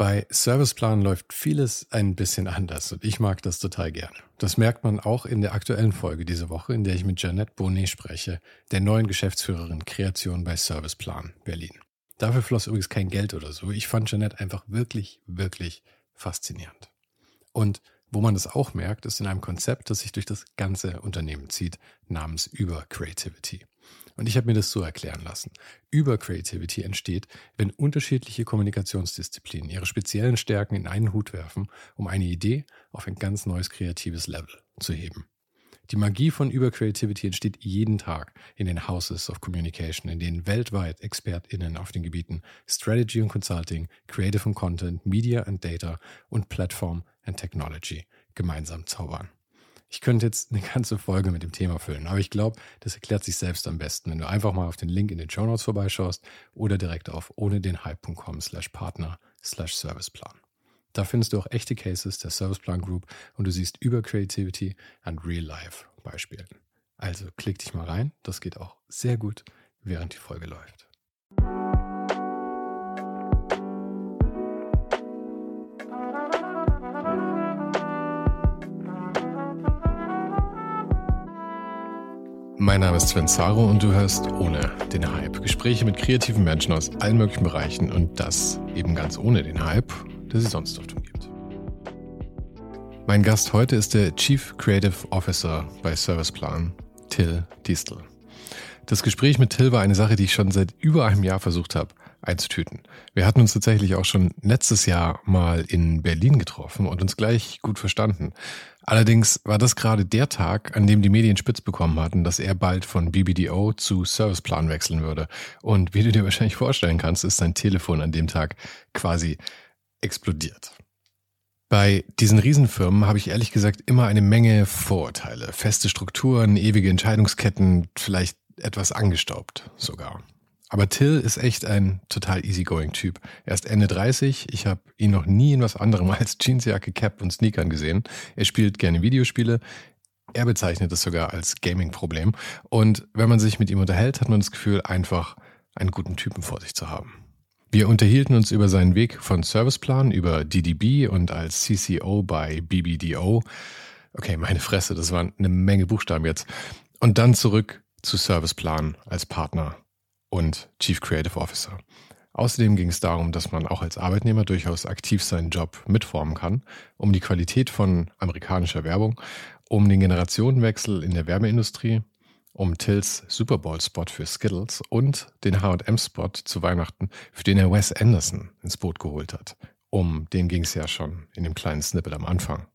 Bei Serviceplan läuft vieles ein bisschen anders und ich mag das total gerne. Das merkt man auch in der aktuellen Folge diese Woche, in der ich mit Jeanette Bonnet spreche, der neuen Geschäftsführerin Kreation bei Serviceplan Berlin. Dafür floss übrigens kein Geld oder so. Ich fand Jeanette einfach wirklich, wirklich faszinierend. Und wo man das auch merkt, ist in einem Konzept, das sich durch das ganze Unternehmen zieht, namens Über Creativity. Und ich habe mir das so erklären lassen. Über Creativity entsteht, wenn unterschiedliche Kommunikationsdisziplinen ihre speziellen Stärken in einen Hut werfen, um eine Idee auf ein ganz neues kreatives Level zu heben. Die Magie von Über Creativity entsteht jeden Tag in den Houses of Communication, in denen weltweit ExpertInnen auf den Gebieten Strategy und Consulting, Creative und Content, Media and Data und Platform and Technology gemeinsam zaubern. Ich könnte jetzt eine ganze Folge mit dem Thema füllen, aber ich glaube, das erklärt sich selbst am besten, wenn du einfach mal auf den Link in den Show Notes vorbeischaust oder direkt auf ohne den Hype.com slash Partner slash Serviceplan. Da findest du auch echte Cases der Serviceplan Group und du siehst über Creativity and Real Life Beispielen. Also klick dich mal rein, das geht auch sehr gut, während die Folge läuft. Mein Name ist Sven Zaro und du hörst ohne den Hype Gespräche mit kreativen Menschen aus allen möglichen Bereichen und das eben ganz ohne den Hype, der sie sonst dort umgibt. Mein Gast heute ist der Chief Creative Officer bei Serviceplan, Till Distel. Das Gespräch mit Till war eine Sache, die ich schon seit über einem Jahr versucht habe einzutüten. Wir hatten uns tatsächlich auch schon letztes Jahr mal in Berlin getroffen und uns gleich gut verstanden. Allerdings war das gerade der Tag, an dem die Medien spitz bekommen hatten, dass er bald von BBDO zu Serviceplan wechseln würde. Und wie du dir wahrscheinlich vorstellen kannst, ist sein Telefon an dem Tag quasi explodiert. Bei diesen Riesenfirmen habe ich ehrlich gesagt immer eine Menge Vorurteile. Feste Strukturen, ewige Entscheidungsketten, vielleicht etwas angestaubt sogar. Aber Till ist echt ein total easygoing Typ. Er ist Ende 30. Ich habe ihn noch nie in was anderem als Jeansjacke, Cap und Sneakern gesehen. Er spielt gerne Videospiele. Er bezeichnet es sogar als Gaming-Problem. Und wenn man sich mit ihm unterhält, hat man das Gefühl, einfach einen guten Typen vor sich zu haben. Wir unterhielten uns über seinen Weg von Serviceplan über DDB und als CCO bei BBDO. Okay, meine Fresse, das waren eine Menge Buchstaben jetzt. Und dann zurück zu Serviceplan als Partner und Chief Creative Officer. Außerdem ging es darum, dass man auch als Arbeitnehmer durchaus aktiv seinen Job mitformen kann, um die Qualität von amerikanischer Werbung, um den Generationenwechsel in der Werbeindustrie, um Tills Super Bowl-Spot für Skittles und den H&M-Spot zu Weihnachten, für den er Wes Anderson ins Boot geholt hat. Um den ging es ja schon in dem kleinen Snippet am Anfang.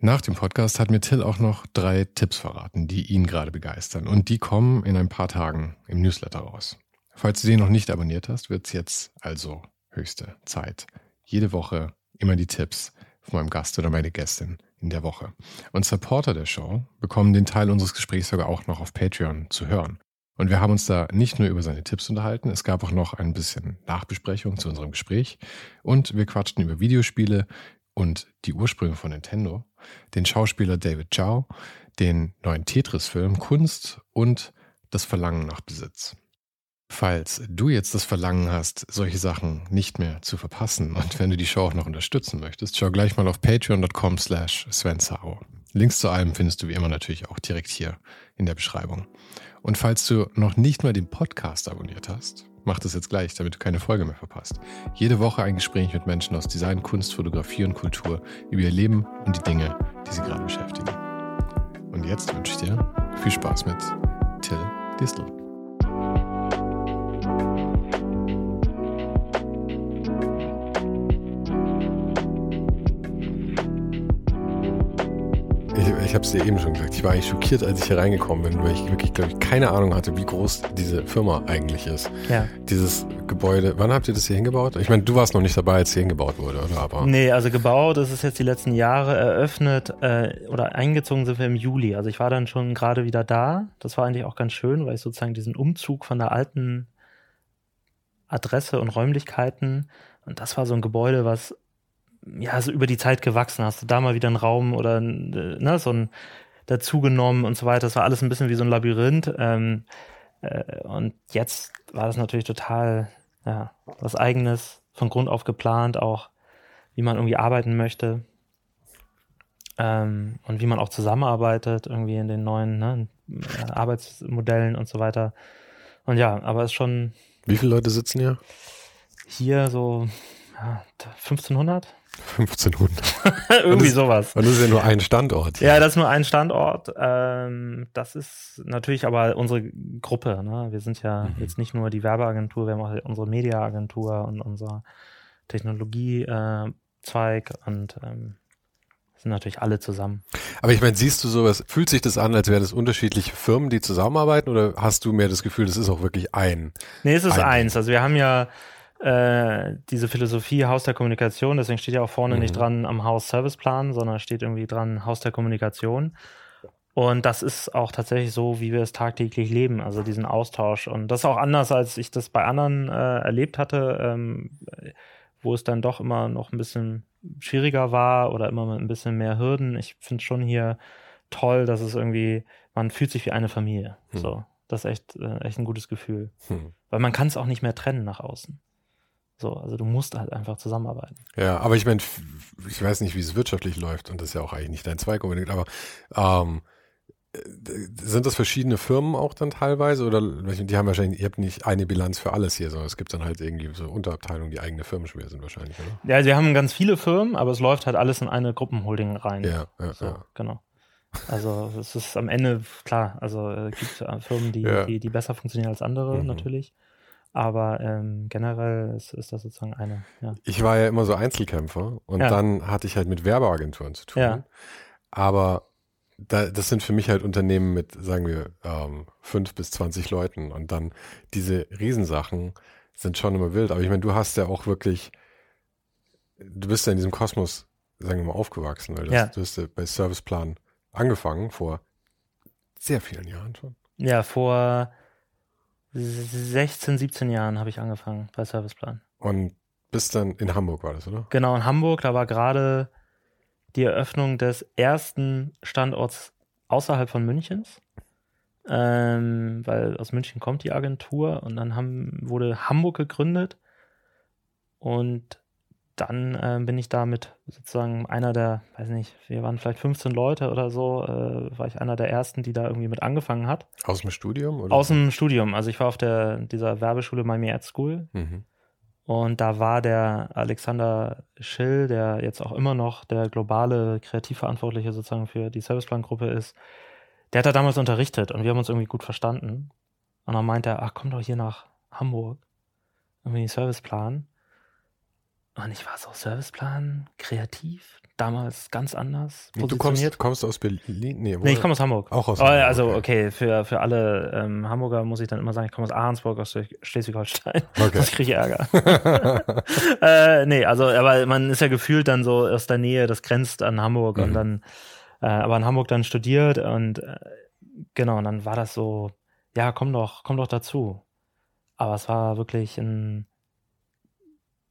Nach dem Podcast hat mir Till auch noch drei Tipps verraten, die ihn gerade begeistern. Und die kommen in ein paar Tagen im Newsletter raus. Falls du den noch nicht abonniert hast, wird es jetzt also höchste Zeit. Jede Woche immer die Tipps von meinem Gast oder meine Gästin in der Woche. Und Supporter der Show bekommen den Teil unseres Gesprächs sogar auch noch auf Patreon zu hören. Und wir haben uns da nicht nur über seine Tipps unterhalten, es gab auch noch ein bisschen Nachbesprechung zu unserem Gespräch und wir quatschten über Videospiele und die Ursprünge von Nintendo, den Schauspieler David Chow, den neuen Tetris-Film, Kunst und das Verlangen nach Besitz. Falls du jetzt das Verlangen hast, solche Sachen nicht mehr zu verpassen und wenn du die Show auch noch unterstützen möchtest, schau gleich mal auf patreon.com slash svensaro. Links zu allem findest du wie immer natürlich auch direkt hier in der Beschreibung. Und falls du noch nicht mal den Podcast abonniert hast, mach das jetzt gleich, damit du keine Folge mehr verpasst. Jede Woche ein Gespräch mit Menschen aus Design, Kunst, Fotografie und Kultur über ihr Leben und die Dinge, die sie gerade beschäftigen. Und jetzt wünsche ich dir viel Spaß mit Till Distel. Ich habe es dir eben schon gesagt, ich war eigentlich schockiert, als ich hier reingekommen bin, weil ich wirklich, glaube ich, keine Ahnung hatte, wie groß diese Firma eigentlich ist. Ja. Dieses Gebäude, wann habt ihr das hier hingebaut? Ich meine, du warst noch nicht dabei, als hier hingebaut wurde, oder? Aber nee, also gebaut, das ist jetzt die letzten Jahre eröffnet äh, oder eingezogen sind wir im Juli. Also ich war dann schon gerade wieder da. Das war eigentlich auch ganz schön, weil ich sozusagen diesen Umzug von der alten Adresse und Räumlichkeiten und das war so ein Gebäude, was ja, so über die Zeit gewachsen. Hast du da mal wieder einen Raum oder ne, so ein dazugenommen und so weiter. Das war alles ein bisschen wie so ein Labyrinth. Ähm, äh, und jetzt war das natürlich total, ja, was eigenes, von Grund auf geplant, auch wie man irgendwie arbeiten möchte ähm, und wie man auch zusammenarbeitet, irgendwie in den neuen ne, äh, Arbeitsmodellen und so weiter. Und ja, aber es ist schon. Wie viele Leute sitzen hier? Hier so ja, 1500. 1500. Irgendwie das, sowas. Und das ist ja nur ein Standort. Hier. Ja, das ist nur ein Standort. Ähm, das ist natürlich aber unsere Gruppe. Ne? Wir sind ja mhm. jetzt nicht nur die Werbeagentur, wir haben auch unsere Mediaagentur und unser Technologiezweig äh, und ähm, sind natürlich alle zusammen. Aber ich meine, siehst du sowas, fühlt sich das an, als wären das unterschiedliche Firmen, die zusammenarbeiten oder hast du mehr das Gefühl, das ist auch wirklich ein? Nee, es ist ein eins. Also wir haben ja äh, diese Philosophie Haus der Kommunikation, deswegen steht ja auch vorne mhm. nicht dran am Haus Serviceplan, sondern steht irgendwie dran Haus der Kommunikation. Und das ist auch tatsächlich so, wie wir es tagtäglich leben, also diesen Austausch. Und das ist auch anders, als ich das bei anderen äh, erlebt hatte, ähm, wo es dann doch immer noch ein bisschen schwieriger war oder immer mit ein bisschen mehr Hürden. Ich finde schon hier toll, dass es irgendwie, man fühlt sich wie eine Familie. Hm. So, das ist echt, äh, echt ein gutes Gefühl. Hm. Weil man kann es auch nicht mehr trennen nach außen. So, also du musst halt einfach zusammenarbeiten. Ja, aber ich meine, ich weiß nicht, wie es wirtschaftlich läuft und das ist ja auch eigentlich nicht dein Zweig unbedingt, aber ähm, äh, sind das verschiedene Firmen auch dann teilweise oder die haben wahrscheinlich, ihr habt nicht eine Bilanz für alles hier, sondern es gibt dann halt irgendwie so Unterabteilungen, die eigene Firmen schwer sind wahrscheinlich, oder? Ja, also wir haben ganz viele Firmen, aber es läuft halt alles in eine Gruppenholding rein. Ja, ja, so, ja. Genau. Also es ist am Ende klar, also es gibt Firmen, die, ja. die, die besser funktionieren als andere mhm. natürlich. Aber ähm, generell ist, ist, das sozusagen eine. Ja. Ich war ja immer so Einzelkämpfer und ja. dann hatte ich halt mit Werbeagenturen zu tun. Ja. Aber da, das sind für mich halt Unternehmen mit, sagen wir, ähm, fünf bis zwanzig Leuten. Und dann diese Riesensachen sind schon immer wild. Aber ich meine, du hast ja auch wirklich, du bist ja in diesem Kosmos, sagen wir mal, aufgewachsen, weil das, ja. du hast ja bei Serviceplan angefangen vor sehr vielen Jahren schon. Ja, vor 16, 17 Jahren habe ich angefangen bei Serviceplan. Und bis dann in Hamburg war das, oder? Genau, in Hamburg, da war gerade die Eröffnung des ersten Standorts außerhalb von Münchens. Ähm, weil aus München kommt die Agentur und dann haben, wurde Hamburg gegründet und dann äh, bin ich da mit sozusagen einer der, weiß nicht, wir waren vielleicht 15 Leute oder so, äh, war ich einer der ersten, die da irgendwie mit angefangen hat. Aus dem Studium? Oder? Aus dem Studium. Also ich war auf der, dieser Werbeschule Miami Ad School. Mhm. Und da war der Alexander Schill, der jetzt auch immer noch der globale Kreativverantwortliche sozusagen für die Serviceplan-Gruppe ist, der hat da damals unterrichtet und wir haben uns irgendwie gut verstanden. Und dann meinte er, ach, komm doch hier nach Hamburg, irgendwie Serviceplan. Und ich war so, Serviceplan, kreativ, damals ganz anders Du kommst, kommst aus Berlin? Nee, nee ich komme aus Hamburg. Auch aus oh, Hamburg. Also, okay, für, für alle ähm, Hamburger muss ich dann immer sagen, ich komme aus Ahrensburg, aus Schleswig-Holstein. Okay. Sonst kriege ich Ärger. äh, nee, also, aber man ist ja gefühlt dann so aus der Nähe, das grenzt an Hamburg mhm. und dann, äh, aber in Hamburg dann studiert und äh, genau, und dann war das so, ja, komm doch, komm doch dazu. Aber es war wirklich ein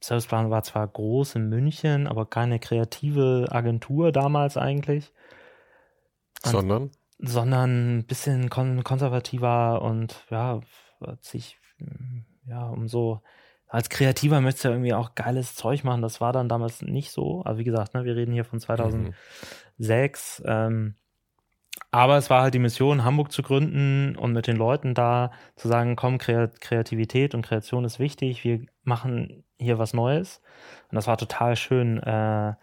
Serviceplan war zwar groß in München, aber keine kreative Agentur damals eigentlich. Und, sondern? Sondern ein bisschen kon konservativer und ja, sich, ja, um so, als Kreativer möchtest du ja irgendwie auch geiles Zeug machen. Das war dann damals nicht so. Aber wie gesagt, ne, wir reden hier von 2006. Mhm. Ähm, aber es war halt die Mission, Hamburg zu gründen und mit den Leuten da zu sagen, komm, Kreativität und Kreation ist wichtig. Wir machen hier was Neues. Und das war total schön, äh,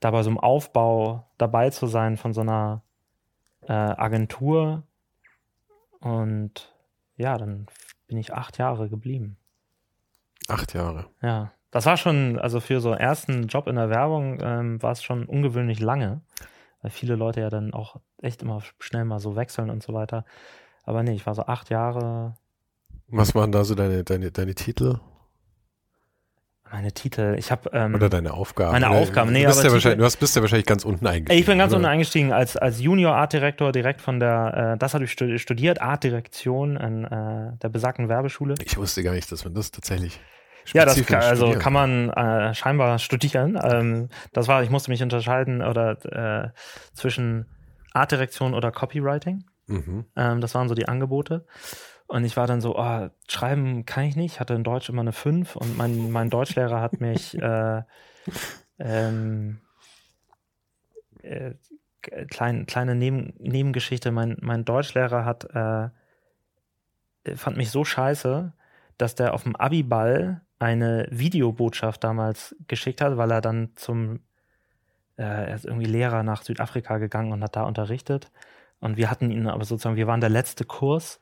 da bei so einem Aufbau dabei zu sein von so einer äh, Agentur. Und ja, dann bin ich acht Jahre geblieben. Acht Jahre. Ja. Das war schon, also für so einen ersten Job in der Werbung ähm, war es schon ungewöhnlich lange, weil viele Leute ja dann auch echt immer schnell mal so wechseln und so weiter. Aber nee, ich war so acht Jahre. Was waren da so deine, deine, deine Titel? Meine Titel. Ich habe ähm, oder deine Aufgaben. Meine Aufgaben. Nee, du bist, ja wahrscheinlich, du bist ja wahrscheinlich ganz unten eingestiegen. Ich bin ganz oder? unten eingestiegen als als Junior Art Direktor direkt von der. Äh, das habe ich studiert Art Direktion an äh, der besagten Werbeschule. Ich wusste gar nicht, dass man das tatsächlich. Ja, das kann, also kann man äh, scheinbar studieren. Ähm, das war, ich musste mich unterscheiden oder äh, zwischen Artdirektion oder Copywriting. Mhm. Ähm, das waren so die Angebote. Und ich war dann so, oh, schreiben kann ich nicht, hatte in Deutsch immer eine 5 und mein, mein Deutschlehrer hat mich, äh, ähm, äh, klein, kleine Neben, Nebengeschichte. Mein, mein Deutschlehrer hat, äh, fand mich so scheiße, dass der auf dem Abiball eine Videobotschaft damals geschickt hat, weil er dann zum, äh, er ist irgendwie Lehrer nach Südafrika gegangen und hat da unterrichtet. Und wir hatten ihn aber sozusagen, wir waren der letzte Kurs.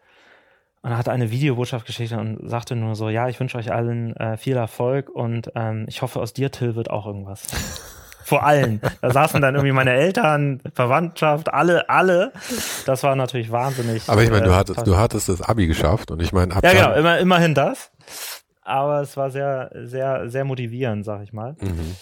Und er hat eine Videobotschaft geschickt und sagte nur so, ja, ich wünsche euch allen äh, viel Erfolg und ähm, ich hoffe, aus dir, Till, wird auch irgendwas. Vor allen. Da saßen dann irgendwie meine Eltern, Verwandtschaft, alle, alle. Das war natürlich wahnsinnig. Aber ich meine, du äh, hattest, du hattest das Abi geschafft und ich meine, Ja, genau, immer, immerhin das. Aber es war sehr, sehr, sehr motivierend, sag ich mal. Mhm.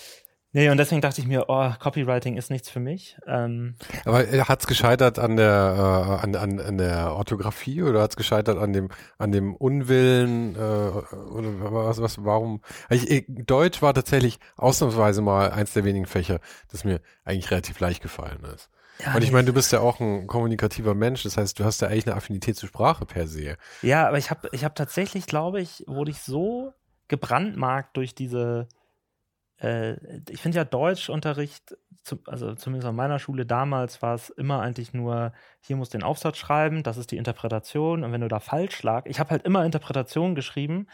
Nee, und deswegen dachte ich mir, oh, Copywriting ist nichts für mich. Ähm, Aber äh, hat's gescheitert an der äh, an, an, an der Orthographie oder hat's gescheitert an dem an dem Unwillen äh, oder was was warum? Ich, ich, Deutsch war tatsächlich ausnahmsweise mal eins der wenigen Fächer, das mir eigentlich relativ leicht gefallen ist. Ja, und ich meine, du bist ja auch ein kommunikativer Mensch, das heißt, du hast ja eigentlich eine Affinität zur Sprache per se. Ja, aber ich habe ich hab tatsächlich, glaube ich, wurde ich so gebrandmarkt durch diese äh, ich finde ja Deutschunterricht, also zumindest an meiner Schule damals war es immer eigentlich nur, hier muss den Aufsatz schreiben, das ist die Interpretation und wenn du da falsch lag, ich habe halt immer Interpretationen geschrieben,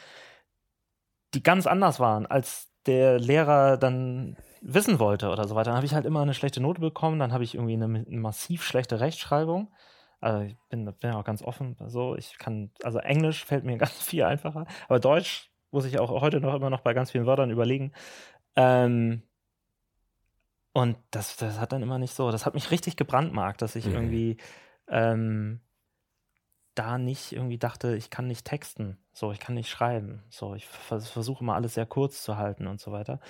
die ganz anders waren, als der Lehrer dann wissen wollte oder so weiter. Dann habe ich halt immer eine schlechte Note bekommen, dann habe ich irgendwie eine, eine massiv schlechte Rechtschreibung. Also ich bin, bin auch ganz offen. So, ich kann, also Englisch fällt mir ganz viel einfacher, aber Deutsch muss ich auch heute noch immer noch bei ganz vielen Wörtern überlegen. Ähm, und das, das hat dann immer nicht so, das hat mich richtig gebrandmarkt, dass ich mhm. irgendwie ähm, da nicht irgendwie dachte, ich kann nicht texten, so, ich kann nicht schreiben, so, ich versuche immer alles sehr kurz zu halten und so weiter.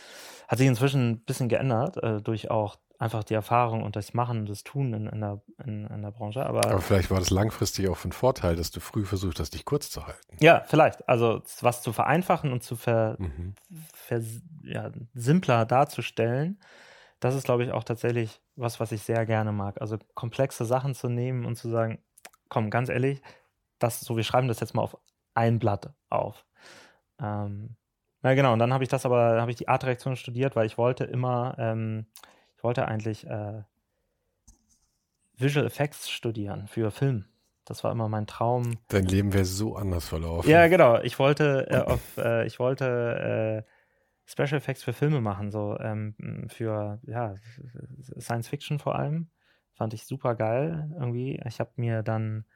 Hat sich inzwischen ein bisschen geändert, äh, durch auch einfach die Erfahrung und das Machen und das Tun in, in, der, in, in der Branche. Aber, aber vielleicht war das langfristig auch ein Vorteil, dass du früh versucht hast, dich kurz zu halten. Ja, vielleicht. Also was zu vereinfachen und zu ver, mhm. ver ja, simpler darzustellen, das ist, glaube ich, auch tatsächlich was, was ich sehr gerne mag. Also komplexe Sachen zu nehmen und zu sagen, komm, ganz ehrlich, das, so, wir schreiben das jetzt mal auf ein Blatt auf. Ähm, na genau, und dann habe ich das aber, habe ich die Artdirektion studiert, weil ich wollte immer ähm, wollte eigentlich äh, Visual Effects studieren für Film. Das war immer mein Traum. Dein Leben wäre so anders verlaufen. Ja, genau. Ich wollte äh, auf, äh, ich wollte äh, Special Effects für Filme machen, so ähm, für ja, Science Fiction vor allem. Fand ich super geil irgendwie. Ich habe mir dann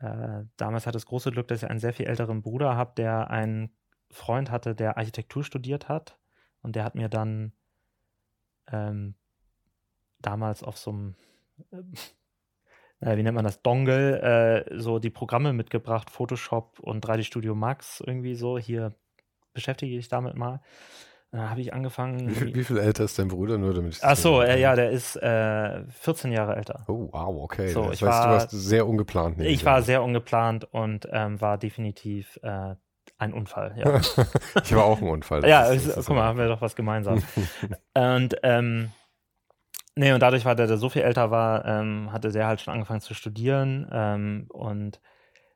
äh, damals hatte das große Glück, dass ich einen sehr viel älteren Bruder habe, der einen Freund hatte, der Architektur studiert hat. Und der hat mir dann ähm, damals auf so einem, äh, wie nennt man das, Dongle, äh, so die Programme mitgebracht, Photoshop und 3D Studio Max irgendwie so. Hier beschäftige ich damit mal. Dann habe ich angefangen. Wie viel, wie viel, älter ist dein Bruder? Nur damit Ach so, äh, ja, der ist äh, 14 Jahre älter. Oh, wow, okay. So, das ich heißt, war, du warst sehr ungeplant. Ich war sehr ungeplant und ähm, war definitiv äh, ein Unfall, ja. ich war auch ein Unfall. ja, ist, ist guck mal, haben wir doch was gemeinsam. und ähm, nee, und dadurch war der, der so viel älter war, ähm, hatte der halt schon angefangen zu studieren ähm, und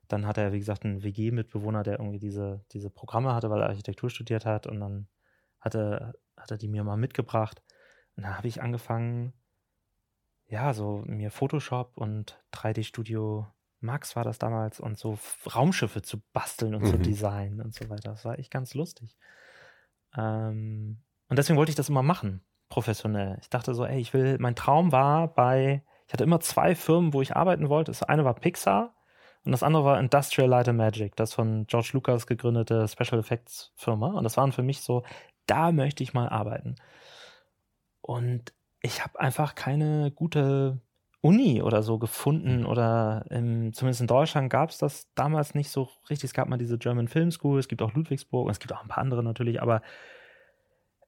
dann hat er, wie gesagt, einen WG-Mitbewohner, der irgendwie diese, diese Programme hatte, weil er Architektur studiert hat und dann hatte, hat er die mir mal mitgebracht und dann habe ich angefangen, ja, so mir Photoshop und 3D-Studio Max war das damals und so Raumschiffe zu basteln und mhm. zu designen und so weiter. Das war echt ganz lustig. Ähm, und deswegen wollte ich das immer machen, professionell. Ich dachte so, ey, ich will, mein Traum war bei, ich hatte immer zwei Firmen, wo ich arbeiten wollte. Das eine war Pixar und das andere war Industrial Light and Magic, das von George Lucas gegründete Special Effects Firma. Und das waren für mich so, da möchte ich mal arbeiten. Und ich habe einfach keine gute Uni oder so gefunden mhm. oder im, zumindest in Deutschland gab es das damals nicht so richtig. Es gab mal diese German Film School, es gibt auch Ludwigsburg und es gibt auch ein paar andere natürlich, aber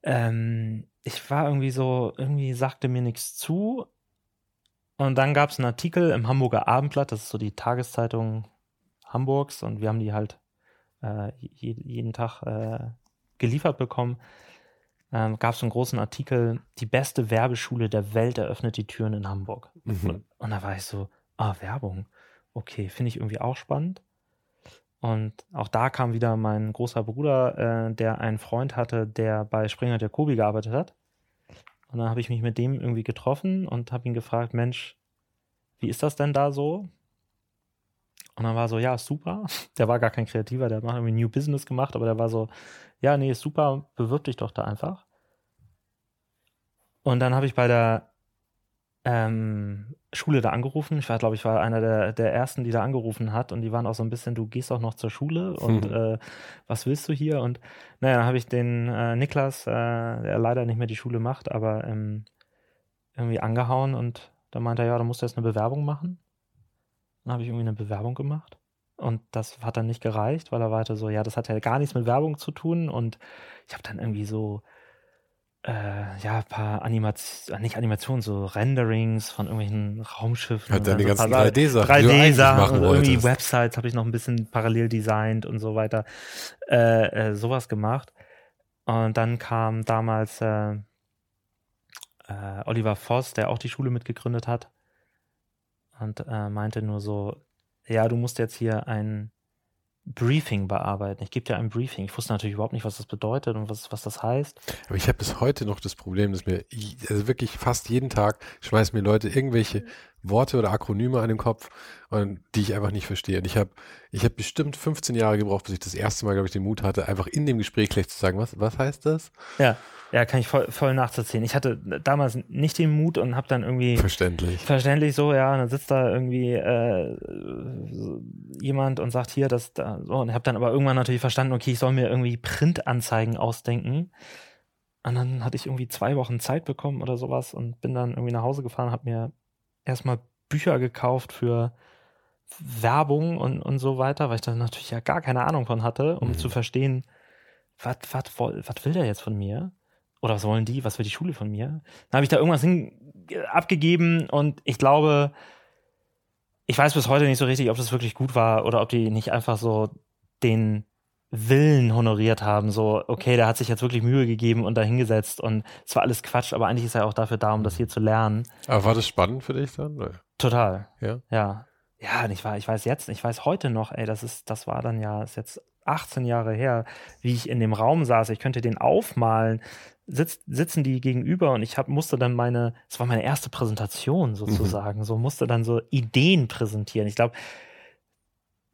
ähm, ich war irgendwie so, irgendwie sagte mir nichts zu. Und dann gab es einen Artikel im Hamburger Abendblatt, das ist so die Tageszeitung Hamburgs und wir haben die halt äh, jeden Tag äh, geliefert bekommen ähm, gab es einen großen Artikel, die beste Werbeschule der Welt eröffnet die Türen in Hamburg. Mhm. Und da war ich so, ah, Werbung. Okay, finde ich irgendwie auch spannend. Und auch da kam wieder mein großer Bruder, äh, der einen Freund hatte, der bei Springer der Kobi gearbeitet hat. Und dann habe ich mich mit dem irgendwie getroffen und habe ihn gefragt, Mensch, wie ist das denn da so? Und dann war so, ja, super. Der war gar kein Kreativer, der hat irgendwie New Business gemacht, aber der war so, ja, nee, super, bewirb dich doch da einfach. Und dann habe ich bei der ähm, Schule da angerufen. Ich war, glaube ich, war einer der, der ersten, die da angerufen hat. Und die waren auch so ein bisschen, du gehst auch noch zur Schule und mhm. äh, was willst du hier? Und naja, dann habe ich den äh, Niklas, äh, der leider nicht mehr die Schule macht, aber ähm, irgendwie angehauen und da meinte er, ja, da musst du jetzt eine Bewerbung machen. Dann habe ich irgendwie eine Bewerbung gemacht. Und das hat dann nicht gereicht, weil er weiter so, ja, das hat ja gar nichts mit Werbung zu tun. Und ich habe dann irgendwie so äh, ja, ein paar Animationen, nicht Animationen, so Renderings von irgendwelchen Raumschiffen. Hat dann die so ganzen 3D-Sachen, 3D-Sachen und irgendwie Websites habe ich noch ein bisschen parallel designt und so weiter. Äh, äh, sowas gemacht. Und dann kam damals äh, äh, Oliver Voss, der auch die Schule mitgegründet hat und äh, meinte nur so, ja, du musst jetzt hier ein Briefing bearbeiten. Ich gebe dir ein Briefing. Ich wusste natürlich überhaupt nicht, was das bedeutet und was, was das heißt. Aber ich habe bis heute noch das Problem, dass mir, also wirklich fast jeden Tag schmeißen mir Leute irgendwelche Worte oder Akronyme an den Kopf, und die ich einfach nicht verstehe. Und ich habe ich hab bestimmt 15 Jahre gebraucht, bis ich das erste Mal, glaube ich, den Mut hatte, einfach in dem Gespräch gleich zu sagen, was, was heißt das? Ja, ja, kann ich voll, voll nachzuziehen. Ich hatte damals nicht den Mut und habe dann irgendwie verständlich, verständlich so, ja, und dann sitzt da irgendwie äh, jemand und sagt hier, dass da so und habe dann aber irgendwann natürlich verstanden, okay, ich soll mir irgendwie Printanzeigen ausdenken. Und dann hatte ich irgendwie zwei Wochen Zeit bekommen oder sowas und bin dann irgendwie nach Hause gefahren, habe mir erstmal Bücher gekauft für Werbung und, und so weiter, weil ich da natürlich ja gar keine Ahnung von hatte, um mhm. zu verstehen, was will der jetzt von mir? Oder was wollen die? Was will die Schule von mir? Dann habe ich da irgendwas hin, abgegeben und ich glaube, ich weiß bis heute nicht so richtig, ob das wirklich gut war oder ob die nicht einfach so den Willen honoriert haben. So, okay, der hat sich jetzt wirklich Mühe gegeben und da hingesetzt und es war alles Quatsch, aber eigentlich ist er auch dafür da, um das hier zu lernen. Aber war das spannend für dich dann? Total. Ja. Ja. Ja, und ich war, ich weiß jetzt, ich weiß heute noch, ey, das ist, das war dann ja, ist jetzt 18 Jahre her, wie ich in dem Raum saß. Ich könnte den aufmalen. Sitz, sitzen die gegenüber und ich hab, musste dann meine, es war meine erste Präsentation sozusagen, mhm. so musste dann so Ideen präsentieren. Ich glaube,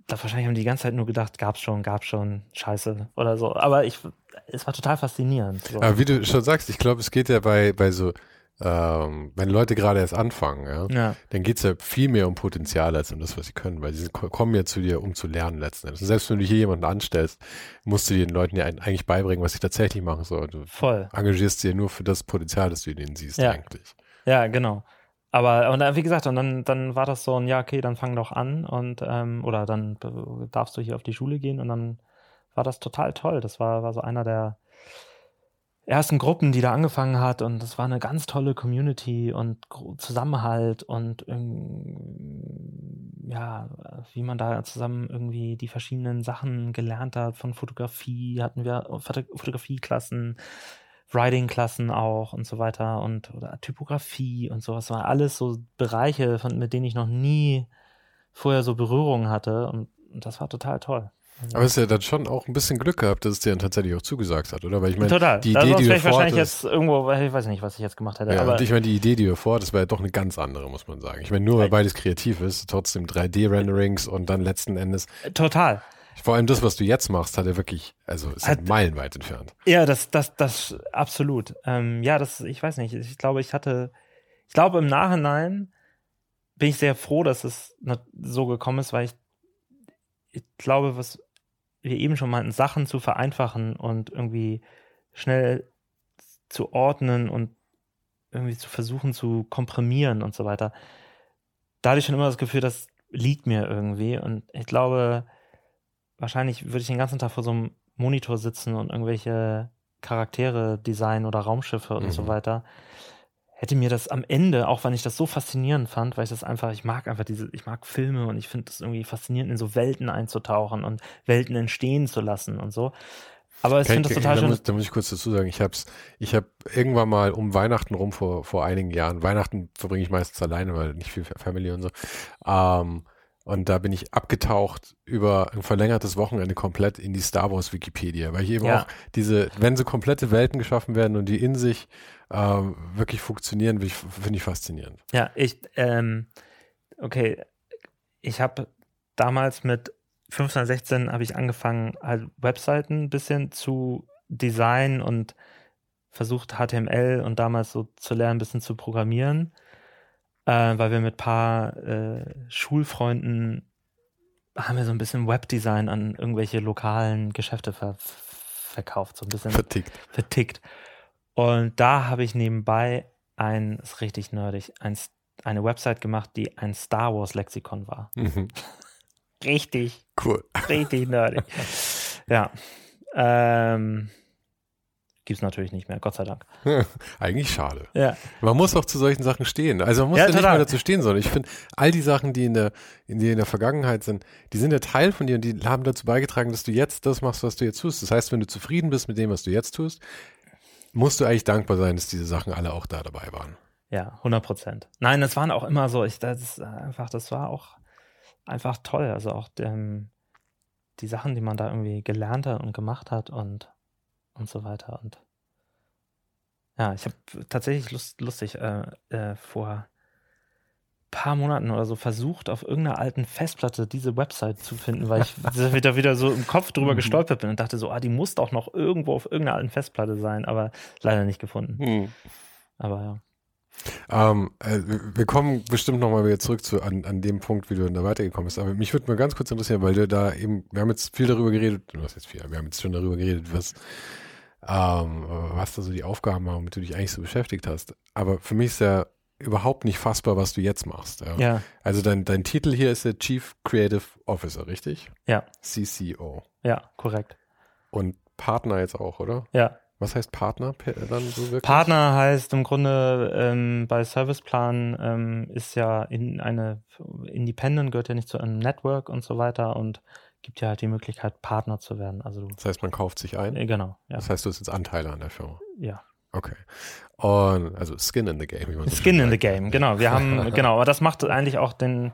da wahrscheinlich haben die die ganze Zeit nur gedacht, gab's schon, gab's schon, scheiße oder so. Aber ich, es war total faszinierend. So. Aber wie du schon sagst, ich glaube, es geht ja bei, bei so, ähm, wenn Leute gerade erst anfangen, ja, ja. dann geht's ja viel mehr um Potenzial als um das, was sie können, weil sie kommen ja zu dir, um zu lernen letzten Endes. Und selbst wenn du hier jemanden anstellst, musst du den Leuten ja eigentlich beibringen, was sie tatsächlich machen sollen. Du Voll. engagierst sie ja nur für das Potenzial, das du in ihnen siehst, ja. eigentlich. Ja, genau. Aber und wie gesagt, und dann, dann war das so ein, ja, okay, dann fang doch an und ähm, oder dann darfst du hier auf die Schule gehen und dann war das total toll. Das war, war so einer der ersten Gruppen, die da angefangen hat und das war eine ganz tolle Community und Zusammenhalt und ja, wie man da zusammen irgendwie die verschiedenen Sachen gelernt hat. Von Fotografie hatten wir Fotografieklassen, Writing-Klassen auch und so weiter und oder Typografie und sowas. Das war alles so Bereiche, von, mit denen ich noch nie vorher so Berührungen hatte und, und das war total toll. Aber es ist ja dann schon auch ein bisschen Glück gehabt, dass es dir dann tatsächlich auch zugesagt hat, oder? Weil ich meine, Total. die Idee, die du wahrscheinlich jetzt irgendwo, ich weiß nicht, was ich jetzt gemacht hätte. Ja, aber und ich meine, die Idee, die du vor, das war ja doch eine ganz andere, muss man sagen. Ich meine, nur weil beides kreativ ist, trotzdem 3D-Renderings und dann letzten Endes. Total. Vor allem das, was du jetzt machst, hat er wirklich, also ist halt meilenweit entfernt. Ja, das, das, das, absolut. Ähm, ja, das, ich weiß nicht. Ich glaube, ich hatte, ich glaube, im Nachhinein bin ich sehr froh, dass es so gekommen ist, weil ich, ich glaube, was wir eben schon meinten, Sachen zu vereinfachen und irgendwie schnell zu ordnen und irgendwie zu versuchen zu komprimieren und so weiter. Da hatte ich schon immer das Gefühl, das liegt mir irgendwie. Und ich glaube, wahrscheinlich würde ich den ganzen Tag vor so einem Monitor sitzen und irgendwelche Charaktere designen oder Raumschiffe und mhm. so weiter hätte mir das am Ende, auch wenn ich das so faszinierend fand, weil ich das einfach, ich mag einfach diese, ich mag Filme und ich finde das irgendwie faszinierend, in so Welten einzutauchen und Welten entstehen zu lassen und so. Aber ich finde das total da schön. Muss, da muss ich kurz dazu sagen, ich hab's, ich habe irgendwann mal um Weihnachten rum vor, vor einigen Jahren, Weihnachten verbringe ich meistens alleine, weil nicht viel Family und so, ähm, Und da bin ich abgetaucht über ein verlängertes Wochenende komplett in die Star Wars Wikipedia, weil ich eben ja. auch diese, wenn so komplette Welten geschaffen werden und die in sich ähm, wirklich funktionieren, finde ich faszinierend. Ja, ich, ähm, okay, ich habe damals mit 15, 16 habe ich angefangen, halt Webseiten ein bisschen zu designen und versucht HTML und damals so zu lernen, ein bisschen zu programmieren äh, weil wir mit ein paar äh, Schulfreunden haben wir so ein bisschen Webdesign an irgendwelche lokalen Geschäfte ver verkauft, so ein bisschen vertickt. vertickt. Und da habe ich nebenbei ein, ist richtig nerdig, ein, eine Website gemacht, die ein Star Wars Lexikon war. Mhm. Richtig. Cool. Richtig nerdig. ja. Ähm, Gibt es natürlich nicht mehr, Gott sei Dank. Eigentlich schade. Ja. Man muss auch zu solchen Sachen stehen. Also man muss ja, ja nicht mehr dazu stehen, sondern ich finde, all die Sachen, die in der, in, die in der Vergangenheit sind, die sind ja Teil von dir und die haben dazu beigetragen, dass du jetzt das machst, was du jetzt tust. Das heißt, wenn du zufrieden bist mit dem, was du jetzt tust, musst du eigentlich dankbar sein, dass diese Sachen alle auch da dabei waren. Ja, 100 Prozent. Nein, das waren auch immer so. Ich, das einfach, das war auch einfach toll. Also auch dem, die Sachen, die man da irgendwie gelernt hat und gemacht hat und und so weiter. Und ja, ich habe tatsächlich Lust, lustig äh, äh, vor paar Monaten oder so versucht, auf irgendeiner alten Festplatte diese Website zu finden, weil ich wieder, wieder so im Kopf drüber mhm. gestolpert bin und dachte so, ah, die muss doch noch irgendwo auf irgendeiner alten Festplatte sein, aber leider nicht gefunden. Mhm. Aber ja. Ähm, äh, wir kommen bestimmt nochmal wieder zurück zu, an, an dem Punkt, wie du da weitergekommen bist. Aber mich würde mal ganz kurz interessieren, weil du da eben, wir haben jetzt viel darüber geredet, du hast jetzt viel, wir haben jetzt schon darüber geredet, was ähm, was da so die Aufgaben waren, womit du dich eigentlich so beschäftigt hast. Aber für mich ist ja überhaupt nicht fassbar, was du jetzt machst. Ja. ja. Also dein, dein Titel hier ist der Chief Creative Officer, richtig? Ja. CCO. Ja, korrekt. Und Partner jetzt auch, oder? Ja. Was heißt Partner dann so wirklich? Partner heißt im Grunde ähm, bei Serviceplan ähm, ist ja in eine Independent gehört ja nicht zu einem Network und so weiter und gibt ja halt die Möglichkeit, Partner zu werden. Also das heißt, man kauft sich ein? Äh, genau. Ja. Das heißt, du hast jetzt Anteile an der Firma? Ja. Okay. Und also Skin in the Game, wie man Skin in the Game, genau. Wir haben, genau, aber das macht eigentlich auch den,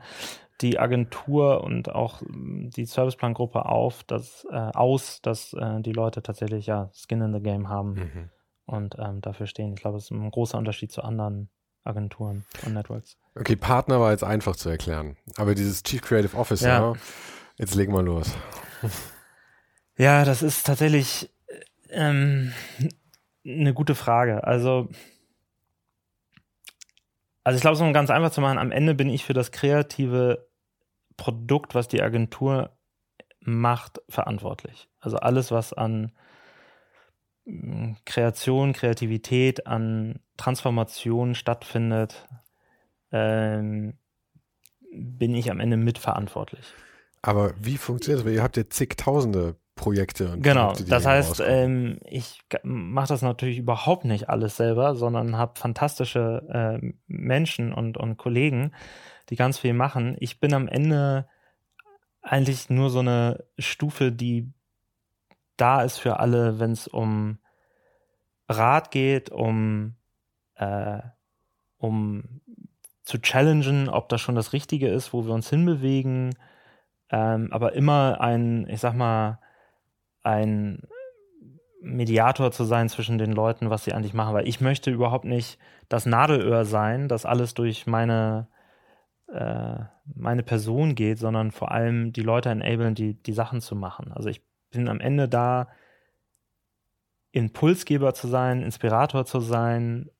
die Agentur und auch mm, die Serviceplan-Gruppe auf, dass, äh, aus, dass äh, die Leute tatsächlich ja Skin in the Game haben mhm. und ähm, dafür stehen. Ich glaube, es ist ein großer Unterschied zu anderen Agenturen und Networks. Okay, Partner war jetzt einfach zu erklären. Aber dieses Chief Creative Officer, ja. Jetzt legen wir los. Ja, das ist tatsächlich ähm, eine gute Frage. Also, also ich glaube, um ganz einfach zu machen, am Ende bin ich für das kreative Produkt, was die Agentur macht, verantwortlich. Also alles, was an hm, Kreation, Kreativität, an Transformation stattfindet, ähm, bin ich am Ende mitverantwortlich. Aber wie funktioniert das? Weil ihr habt ja zigtausende Projekte. Und genau, Projekte, das heißt, ähm, ich mache das natürlich überhaupt nicht alles selber, sondern habe fantastische äh, Menschen und, und Kollegen, die ganz viel machen. Ich bin am Ende eigentlich nur so eine Stufe, die da ist für alle, wenn es um Rat geht, um, äh, um zu challengen, ob das schon das Richtige ist, wo wir uns hinbewegen, ähm, aber immer ein, ich sag mal, ein Mediator zu sein zwischen den Leuten, was sie eigentlich machen, weil ich möchte überhaupt nicht das Nadelöhr sein, das alles durch meine äh, meine Person geht, sondern vor allem die Leute enablen, die die Sachen zu machen. Also ich bin am Ende da, Impulsgeber zu sein, Inspirator zu sein,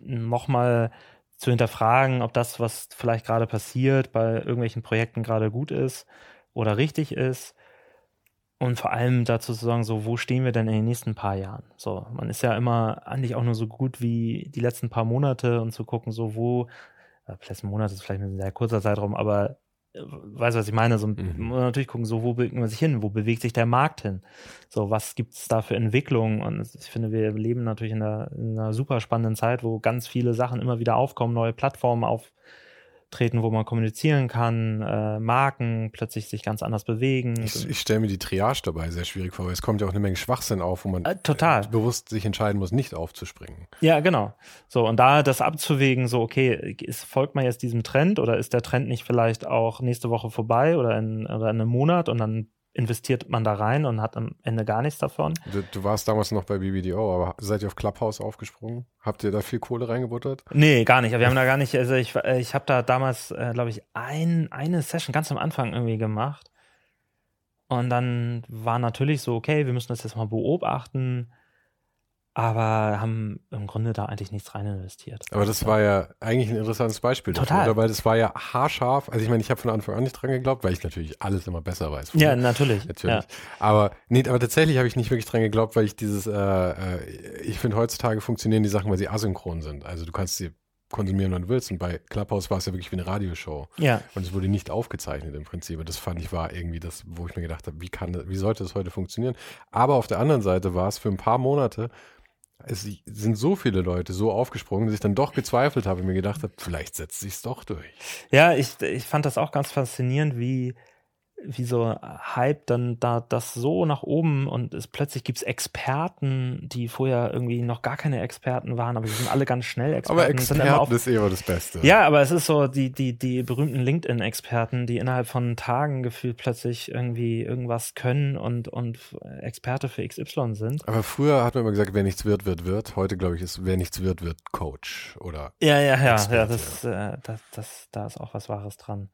nochmal zu hinterfragen, ob das, was vielleicht gerade passiert, bei irgendwelchen Projekten gerade gut ist oder richtig ist. Und vor allem dazu zu sagen, so, wo stehen wir denn in den nächsten paar Jahren? So, man ist ja immer eigentlich auch nur so gut wie die letzten paar Monate und zu gucken, so, wo, äh, vielleicht ein Monat ist vielleicht ein sehr kurzer Zeitraum, aber weißt du, was ich meine? So, mhm. man natürlich gucken, so, wo bewegt man sich hin? Wo bewegt sich der Markt hin? So, was gibt es da für Entwicklungen? Und ich finde, wir leben natürlich in einer, in einer, super spannenden Zeit, wo ganz viele Sachen immer wieder aufkommen, neue Plattformen auf, treten, wo man kommunizieren kann, äh, Marken plötzlich sich ganz anders bewegen. Ich, ich stelle mir die Triage dabei sehr schwierig vor, weil es kommt ja auch eine Menge Schwachsinn auf, wo man äh, total. bewusst sich entscheiden muss, nicht aufzuspringen. Ja, genau. So, und da das abzuwägen, so, okay, ist, folgt man jetzt diesem Trend oder ist der Trend nicht vielleicht auch nächste Woche vorbei oder in, oder in einem Monat und dann investiert man da rein und hat am Ende gar nichts davon. Du, du, warst damals noch bei BBDO, aber seid ihr auf Clubhouse aufgesprungen? Habt ihr da viel Kohle reingebuttert? Nee, gar nicht. Wir haben da gar nicht, also ich, ich habe da damals, äh, glaube ich, ein, eine Session ganz am Anfang irgendwie gemacht. Und dann war natürlich so, okay, wir müssen das jetzt mal beobachten aber haben im Grunde da eigentlich nichts rein investiert. Aber das war ja eigentlich ein interessantes Beispiel Total. dafür, weil das war ja haarscharf. Also ich meine, ich habe von Anfang an nicht dran geglaubt, weil ich natürlich alles immer besser weiß. Ja, natürlich. Natürlich. Ja. Aber nee, aber tatsächlich habe ich nicht wirklich dran geglaubt, weil ich dieses, äh, äh, ich finde heutzutage funktionieren die Sachen, weil sie asynchron sind. Also du kannst sie konsumieren, wann du willst. Und bei Clubhouse war es ja wirklich wie eine Radioshow. Ja. Und es wurde nicht aufgezeichnet im Prinzip. Und das fand ich war irgendwie das, wo ich mir gedacht habe, wie kann, wie sollte das heute funktionieren? Aber auf der anderen Seite war es für ein paar Monate es sind so viele Leute so aufgesprungen, dass ich dann doch gezweifelt habe und mir gedacht habe, vielleicht setzt sich es doch durch. Ja, ich, ich fand das auch ganz faszinierend, wie wie so Hype dann da das so nach oben und es plötzlich gibt es Experten, die vorher irgendwie noch gar keine Experten waren, aber die sind alle ganz schnell Experten. Aber Experten auf, ist immer das Beste. Ja, aber es ist so die, die, die berühmten LinkedIn-Experten, die innerhalb von Tagen gefühlt plötzlich irgendwie irgendwas können und, und Experte für XY sind. Aber früher hat man immer gesagt, wer nichts wird, wird, wird. Heute, glaube ich, ist, wer nichts wird, wird Coach oder Ja, ja, ja, ja, das, äh, das, das, da ist auch was Wahres dran.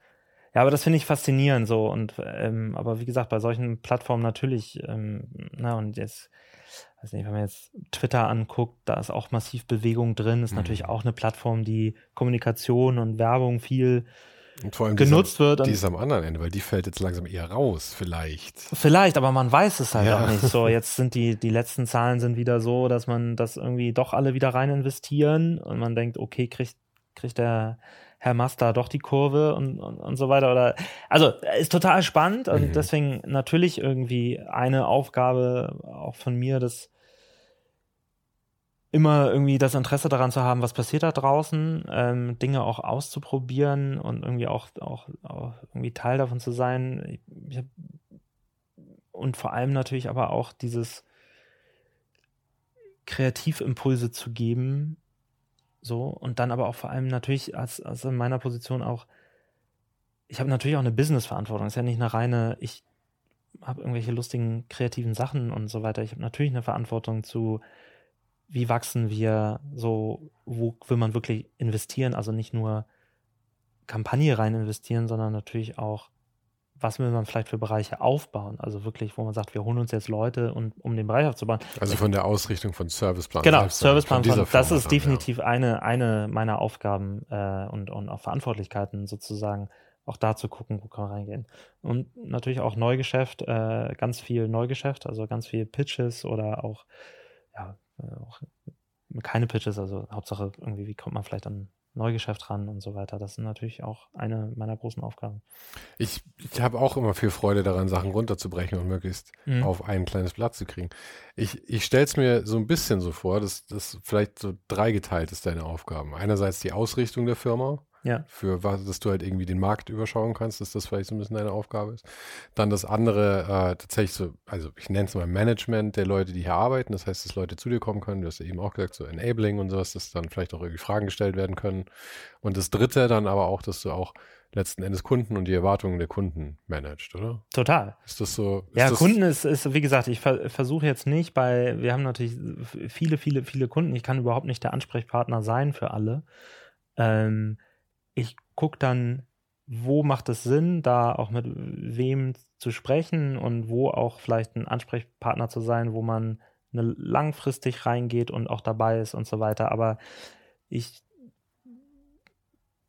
Ja, aber das finde ich faszinierend so. Und ähm, aber wie gesagt, bei solchen Plattformen natürlich, ähm, na, und jetzt, weiß nicht, wenn man jetzt Twitter anguckt, da ist auch massiv Bewegung drin, ist mhm. natürlich auch eine Plattform, die Kommunikation und Werbung viel und vor allem genutzt die ist, wird. Die ist am anderen Ende, weil die fällt jetzt langsam eher raus, vielleicht. Vielleicht, aber man weiß es halt ja. auch nicht. So, jetzt sind die, die letzten Zahlen sind wieder so, dass man das irgendwie doch alle wieder rein investieren und man denkt, okay, kriegt, kriegt der Herr Master doch die Kurve und, und, und so weiter. Oder also ist total spannend und mhm. deswegen natürlich irgendwie eine Aufgabe auch von mir, das immer irgendwie das Interesse daran zu haben, was passiert da draußen, ähm, Dinge auch auszuprobieren und irgendwie auch, auch, auch irgendwie Teil davon zu sein. Ich, ich hab, und vor allem natürlich aber auch dieses Kreativimpulse zu geben, so, und dann aber auch vor allem natürlich als, als in meiner Position auch, ich habe natürlich auch eine Business-Verantwortung. Es ist ja nicht eine reine, ich habe irgendwelche lustigen, kreativen Sachen und so weiter. Ich habe natürlich eine Verantwortung zu, wie wachsen wir, so, wo will man wirklich investieren, also nicht nur Kampagne rein investieren, sondern natürlich auch was will man vielleicht für Bereiche aufbauen? Also wirklich, wo man sagt, wir holen uns jetzt Leute, und, um den Bereich aufzubauen. Also von der Ausrichtung von Serviceplan. Genau, Serviceplan. Von, das ist definitiv ja. eine, eine meiner Aufgaben äh, und, und auch Verantwortlichkeiten sozusagen, auch da zu gucken, wo kann man reingehen. Und natürlich auch Neugeschäft, äh, ganz viel Neugeschäft, also ganz viel Pitches oder auch, ja, äh, auch keine Pitches, also Hauptsache irgendwie, wie kommt man vielleicht an Neugeschäft ran und so weiter. Das sind natürlich auch eine meiner großen Aufgaben. Ich, ich habe auch immer viel Freude daran, Sachen runterzubrechen und möglichst mhm. auf ein kleines Blatt zu kriegen. Ich, ich stelle es mir so ein bisschen so vor, dass das vielleicht so dreigeteilt ist, deine Aufgaben. Einerseits die Ausrichtung der Firma, ja. Für was, dass du halt irgendwie den Markt überschauen kannst, dass das vielleicht so ein bisschen deine Aufgabe ist. Dann das andere, äh, tatsächlich so, also ich nenne es mal Management der Leute, die hier arbeiten. Das heißt, dass Leute zu dir kommen können. Du hast ja eben auch gesagt, so Enabling und sowas, dass dann vielleicht auch irgendwie Fragen gestellt werden können. Und das dritte dann aber auch, dass du auch letzten Endes Kunden und die Erwartungen der Kunden managt, oder? Total. Ist das so? Ist ja, das Kunden ist, ist, wie gesagt, ich ver versuche jetzt nicht bei, wir haben natürlich viele, viele, viele Kunden. Ich kann überhaupt nicht der Ansprechpartner sein für alle. Ähm, ich gucke dann, wo macht es Sinn, da auch mit wem zu sprechen und wo auch vielleicht ein Ansprechpartner zu sein, wo man eine langfristig reingeht und auch dabei ist und so weiter. Aber ich,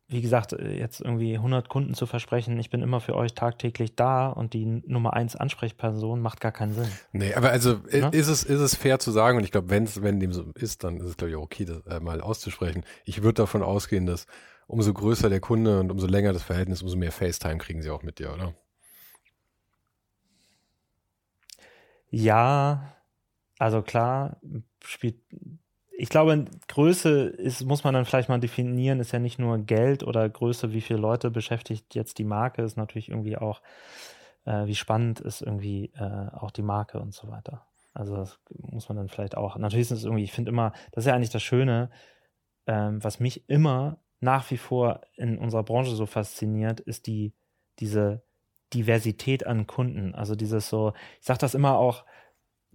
wie gesagt, jetzt irgendwie 100 Kunden zu versprechen, ich bin immer für euch tagtäglich da und die Nummer eins Ansprechperson macht gar keinen Sinn. Nee, aber also ja? ist, es, ist es fair zu sagen, und ich glaube, wenn dem so ist, dann ist es, glaube ich, auch okay, das äh, mal auszusprechen. Ich würde davon ausgehen, dass umso größer der Kunde und umso länger das Verhältnis, umso mehr FaceTime kriegen sie auch mit dir, oder? Ja, also klar, spielt, ich glaube, Größe ist, muss man dann vielleicht mal definieren, ist ja nicht nur Geld oder Größe, wie viele Leute beschäftigt jetzt die Marke, ist natürlich irgendwie auch, äh, wie spannend ist irgendwie äh, auch die Marke und so weiter. Also das muss man dann vielleicht auch. Natürlich ist es irgendwie, ich finde immer, das ist ja eigentlich das Schöne, ähm, was mich immer nach wie vor in unserer Branche so fasziniert, ist die, diese Diversität an Kunden. Also dieses so, ich sage das immer auch,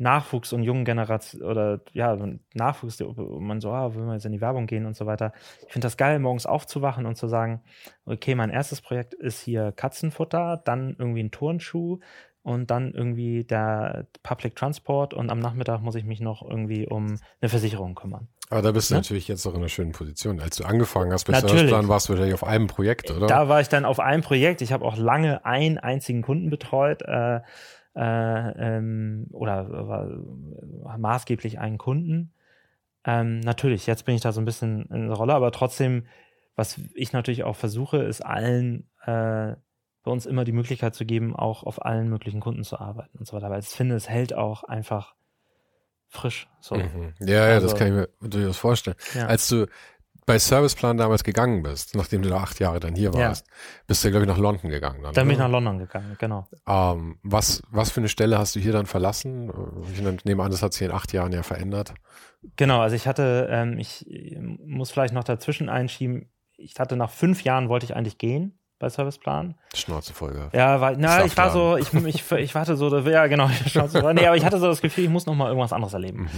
Nachwuchs und jungen Generation oder ja, Nachwuchs, man so, ah, will man jetzt in die Werbung gehen und so weiter. Ich finde das geil, morgens aufzuwachen und zu sagen, okay, mein erstes Projekt ist hier Katzenfutter, dann irgendwie ein Turnschuh und dann irgendwie der Public Transport und am Nachmittag muss ich mich noch irgendwie um eine Versicherung kümmern. Aber da bist du ne? natürlich jetzt auch in einer schönen Position. Als du angefangen hast bei Serviceplan, warst du wahrscheinlich auf einem Projekt, oder? Da war ich dann auf einem Projekt. Ich habe auch lange einen einzigen Kunden betreut. Äh, äh, ähm, oder äh, maßgeblich einen Kunden. Ähm, natürlich, jetzt bin ich da so ein bisschen in der Rolle, aber trotzdem, was ich natürlich auch versuche, ist allen äh, bei uns immer die Möglichkeit zu geben, auch auf allen möglichen Kunden zu arbeiten und so weiter. Weil ich finde, es hält auch einfach frisch. So. Mhm. Ja, ja, also, das kann ich mir durchaus vorstellen. Ja. Als du bei Serviceplan damals gegangen bist, nachdem du da acht Jahre dann hier warst, ja. bist du, glaube ich, nach London gegangen. Dann, dann bin ich nach London gegangen, genau. Ähm, was, was für eine Stelle hast du hier dann verlassen? Ich nehme an, das hat sich in acht Jahren ja verändert. Genau, also ich hatte, ähm, ich muss vielleicht noch dazwischen einschieben, ich hatte nach fünf Jahren wollte ich eigentlich gehen bei Serviceplan. Schnauze voll gehabt. Ja, weil, na, ich war so, ich, ich, ich warte so, ja genau, Schnauze voll. Nee, aber ich hatte so das Gefühl, ich muss noch mal irgendwas anderes erleben. Mhm.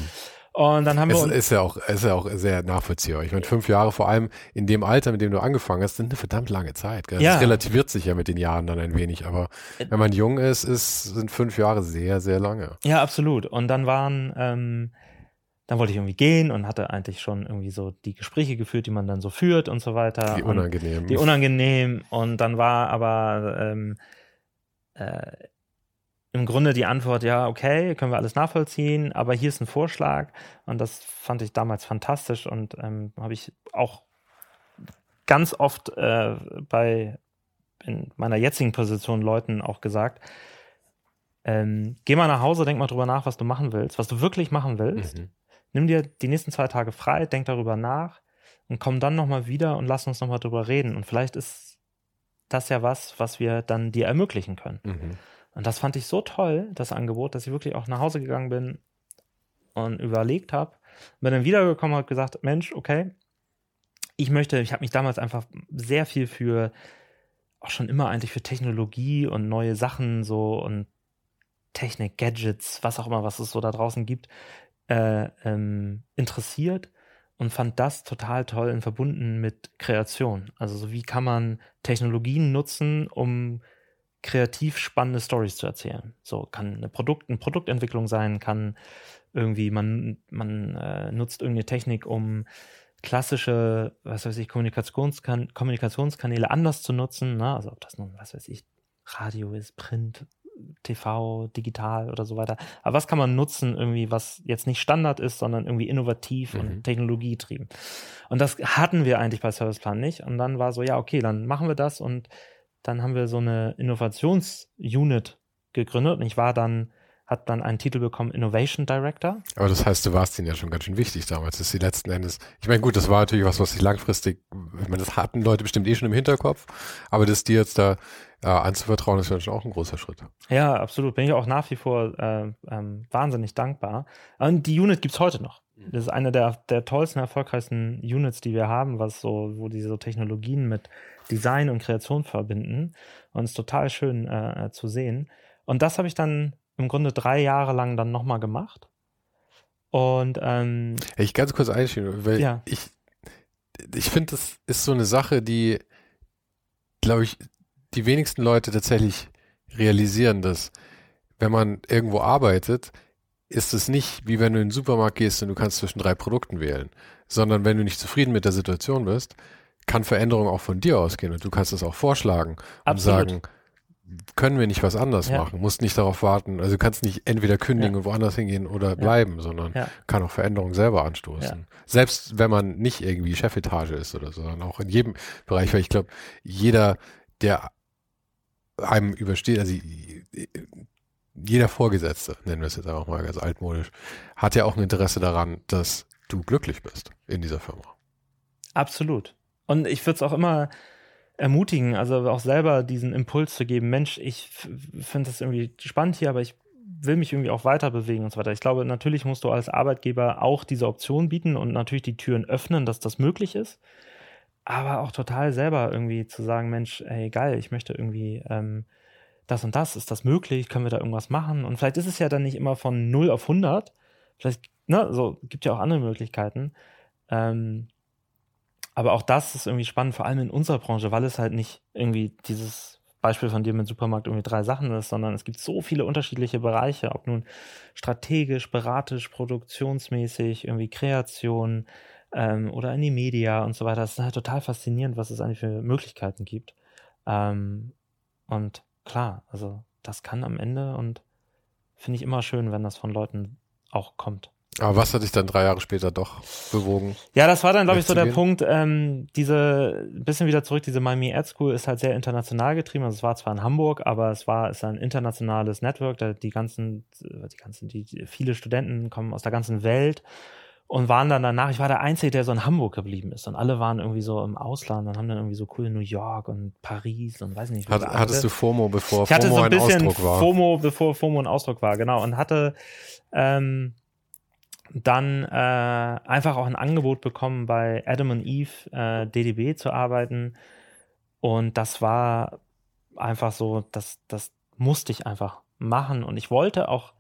Und dann haben wir es ist ja auch, ist ja auch sehr nachvollziehbar. Ich meine, fünf Jahre, vor allem in dem Alter, mit dem du angefangen hast, sind eine verdammt lange Zeit. Gell? Ja. Das relativiert sich ja mit den Jahren dann ein wenig. Aber äh, wenn man jung ist, ist sind fünf Jahre sehr, sehr lange. Ja, absolut. Und dann waren, ähm, dann wollte ich irgendwie gehen und hatte eigentlich schon irgendwie so die Gespräche geführt, die man dann so führt und so weiter. Die unangenehm. Die unangenehm. Und dann war aber ähm, äh, im Grunde die Antwort, ja, okay, können wir alles nachvollziehen, aber hier ist ein Vorschlag und das fand ich damals fantastisch und ähm, habe ich auch ganz oft äh, bei in meiner jetzigen Position Leuten auch gesagt, ähm, geh mal nach Hause, denk mal drüber nach, was du machen willst, was du wirklich machen willst. Mhm. Nimm dir die nächsten zwei Tage frei, denk darüber nach und komm dann nochmal wieder und lass uns nochmal drüber reden. Und vielleicht ist das ja was, was wir dann dir ermöglichen können. Mhm. Und das fand ich so toll, das Angebot, dass ich wirklich auch nach Hause gegangen bin und überlegt habe. Bin dann wiedergekommen und gesagt, Mensch, okay, ich möchte, ich habe mich damals einfach sehr viel für, auch schon immer eigentlich für Technologie und neue Sachen so und Technik, Gadgets, was auch immer, was es so da draußen gibt, äh, ähm, interessiert und fand das total toll und verbunden mit Kreation. Also so wie kann man Technologien nutzen, um kreativ spannende Stories zu erzählen. So kann eine Produkt, eine Produktentwicklung sein, kann irgendwie, man, man äh, nutzt irgendeine Technik, um klassische, was weiß ich, Kommunikationskan Kommunikationskanäle anders zu nutzen. Ne? Also ob das nun, was weiß ich, Radio ist, Print, TV, digital oder so weiter. Aber was kann man nutzen, irgendwie, was jetzt nicht Standard ist, sondern irgendwie innovativ mhm. und technologietrieben? Und das hatten wir eigentlich bei Serviceplan nicht. Und dann war so, ja, okay, dann machen wir das und dann haben wir so eine Innovationsunit gegründet und ich war dann, hat dann einen Titel bekommen, Innovation Director. Aber das heißt, du warst denen ja schon ganz schön wichtig damals, dass sie letzten Endes, ich meine, gut, das war natürlich was, was sich langfristig, ich meine, das hatten Leute bestimmt eh schon im Hinterkopf, aber das dir jetzt da äh, anzuvertrauen, ist ja schon auch ein großer Schritt. Ja, absolut. Bin ich auch nach wie vor äh, ähm, wahnsinnig dankbar. Und die Unit gibt's heute noch. Das ist eine der, der tollsten, erfolgreichsten Units, die wir haben, was so, wo diese so Technologien mit Design und Kreation verbinden. Und es ist total schön äh, zu sehen. Und das habe ich dann im Grunde drei Jahre lang dann nochmal gemacht. Und ähm, ich ganz kurz einschieben, weil ja. ich, ich finde, das ist so eine Sache, die, glaube ich, die wenigsten Leute tatsächlich realisieren, dass wenn man irgendwo arbeitet, ist es nicht wie wenn du in den Supermarkt gehst und du kannst zwischen drei Produkten wählen, sondern wenn du nicht zufrieden mit der Situation bist, kann Veränderung auch von dir ausgehen und du kannst es auch vorschlagen und Absolut. sagen, können wir nicht was anderes ja. machen, musst nicht darauf warten, also du kannst nicht entweder kündigen ja. und woanders hingehen oder bleiben, sondern ja. kann auch Veränderung selber anstoßen. Selbst wenn man nicht irgendwie Chefetage ist oder so, sondern auch in jedem Bereich, weil ich glaube, jeder, der einem übersteht, also jeder Vorgesetzte, nennen wir es jetzt einfach mal ganz altmodisch, hat ja auch ein Interesse daran, dass du glücklich bist in dieser Firma. Absolut. Und ich würde es auch immer ermutigen, also auch selber diesen Impuls zu geben, Mensch, ich finde das irgendwie spannend hier, aber ich will mich irgendwie auch weiter bewegen und so weiter. Ich glaube, natürlich musst du als Arbeitgeber auch diese Option bieten und natürlich die Türen öffnen, dass das möglich ist. Aber auch total selber irgendwie zu sagen, Mensch, ey, geil, ich möchte irgendwie ähm, das und das, ist das möglich? Können wir da irgendwas machen? Und vielleicht ist es ja dann nicht immer von 0 auf 100. Vielleicht, ne, so, gibt ja auch andere Möglichkeiten. Ähm, aber auch das ist irgendwie spannend, vor allem in unserer Branche, weil es halt nicht irgendwie dieses Beispiel von dir mit Supermarkt irgendwie drei Sachen ist, sondern es gibt so viele unterschiedliche Bereiche, ob nun strategisch, beratisch, produktionsmäßig, irgendwie Kreation ähm, oder in die Media und so weiter. Es ist halt total faszinierend, was es eigentlich für Möglichkeiten gibt. Ähm, und klar, also das kann am Ende und finde ich immer schön, wenn das von Leuten auch kommt. Aber was hat dich dann drei Jahre später doch bewogen? Ja, das war dann, glaube ich, so der Punkt, ähm, diese, bisschen wieder zurück, diese Miami Ad School ist halt sehr international getrieben. Also es war zwar in Hamburg, aber es war, ist ein internationales Network, da die ganzen, die ganzen, die, die viele Studenten kommen aus der ganzen Welt und waren dann danach, ich war der Einzige, der so in Hamburg geblieben ist und alle waren irgendwie so im Ausland und haben dann irgendwie so cool New York und Paris und weiß nicht. Hat, hattest du FOMO, bevor ich hatte FOMO so ein bisschen ein Ausdruck war? FOMO, bevor FOMO ein Ausdruck war, genau. Und hatte ähm, dann äh, einfach auch ein Angebot bekommen, bei Adam und Eve äh, DDB zu arbeiten. Und das war einfach so, das, das musste ich einfach machen. Und ich wollte auch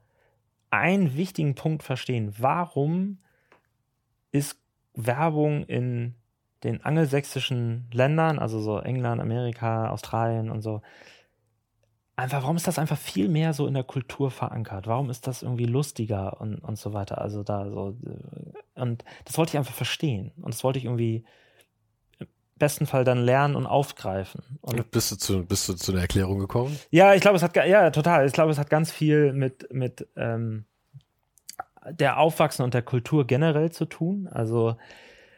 einen wichtigen Punkt verstehen. Warum ist Werbung in den angelsächsischen Ländern, also so England, Amerika, Australien und so, einfach, warum ist das einfach viel mehr so in der Kultur verankert? Warum ist das irgendwie lustiger und, und so weiter? Also da so, äh, und das wollte ich einfach verstehen. Und das wollte ich irgendwie im besten Fall dann lernen und aufgreifen. Und bist du zu, bist du zu einer Erklärung gekommen? Ja, ich glaube, es hat, ja, total. Ich glaube, es hat ganz viel mit, mit, ähm, der Aufwachsen und der Kultur generell zu tun. Also,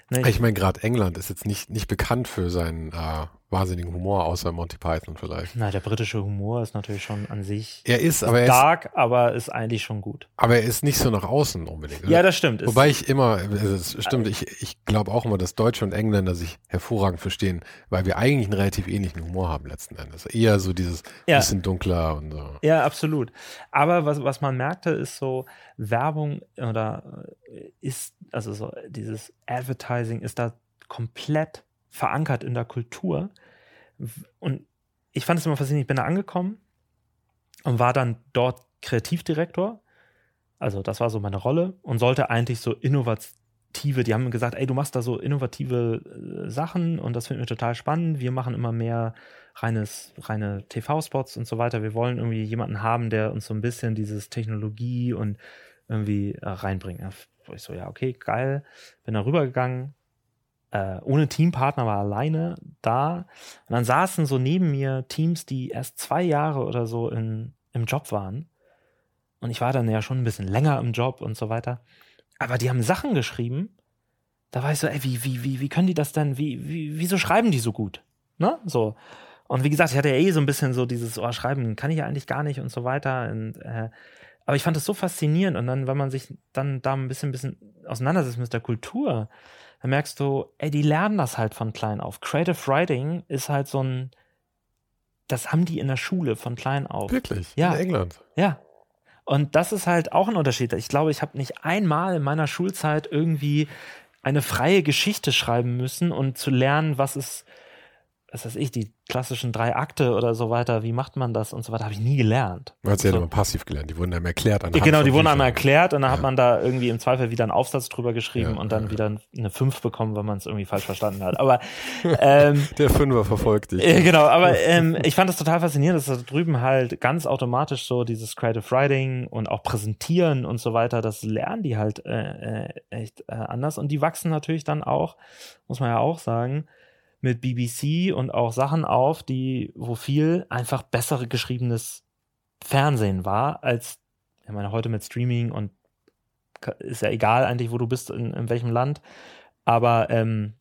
ne, ich, ich meine, gerade England ist jetzt nicht, nicht bekannt für seinen äh, wahnsinnigen Humor, außer Monty Python vielleicht. Na, der britische Humor ist natürlich schon an sich er ist, aber er dark, ist, aber ist eigentlich schon gut. Aber er ist nicht so nach außen unbedingt. Oder? Ja, das stimmt. Wobei ich immer, also es stimmt, ich, ich glaube auch immer, dass Deutsche und Engländer sich hervorragend verstehen, weil wir eigentlich einen relativ ähnlichen Humor haben letzten Endes. Eher so dieses ja. bisschen dunkler und so. Ja, absolut. Aber was, was man merkte, ist so, Werbung oder äh, ist, also so dieses Advertising ist da komplett verankert in der Kultur. Und ich fand es immer faszinierend. Ich bin da angekommen und war dann dort Kreativdirektor. Also, das war so meine Rolle und sollte eigentlich so innovative, die haben gesagt, ey, du machst da so innovative äh, Sachen und das finden wir total spannend. Wir machen immer mehr reines, reine TV-Spots und so weiter. Wir wollen irgendwie jemanden haben, der uns so ein bisschen dieses Technologie und irgendwie äh, reinbringt. Ich so, ja, okay, geil. Bin da rübergegangen, äh, ohne Teampartner, war alleine da. Und dann saßen so neben mir Teams, die erst zwei Jahre oder so in, im Job waren. Und ich war dann ja schon ein bisschen länger im Job und so weiter. Aber die haben Sachen geschrieben. Da war ich so, ey, wie, wie, wie, wie können die das denn, wie, wie, wieso schreiben die so gut? Ne? So. Und wie gesagt, ich hatte ja eh so ein bisschen so dieses, oh, schreiben kann ich ja eigentlich gar nicht und so weiter. Und, äh, aber ich fand es so faszinierend. Und dann, wenn man sich dann da ein bisschen, bisschen auseinandersetzt mit der Kultur, dann merkst du, ey, die lernen das halt von klein auf. Creative Writing ist halt so ein, das haben die in der Schule von klein auf. Wirklich? Ja. In England? Ja. Und das ist halt auch ein Unterschied. Ich glaube, ich habe nicht einmal in meiner Schulzeit irgendwie eine freie Geschichte schreiben müssen und zu lernen, was ist, was weiß ich, die klassischen drei Akte oder so weiter, wie macht man das und so weiter, habe ich nie gelernt. Du hast ja so. immer passiv gelernt, die wurden einem erklärt. Ja, genau, die wurden einem erklärt und dann ja. hat man da irgendwie im Zweifel wieder einen Aufsatz drüber geschrieben ja, und dann ja. wieder eine 5 bekommen, wenn man es irgendwie falsch verstanden hat. Aber ähm, der Fünfer verfolgt dich. Äh, genau, aber ähm, ich fand das total faszinierend, dass da drüben halt ganz automatisch so dieses Creative Writing und auch Präsentieren und so weiter, das lernen die halt äh, äh echt äh, anders und die wachsen natürlich dann auch, muss man ja auch sagen, mit BBC und auch Sachen auf, die, wo viel einfach bessere geschriebenes Fernsehen war, als, ich meine, heute mit Streaming und ist ja egal eigentlich, wo du bist, in, in welchem Land. Aber ähm,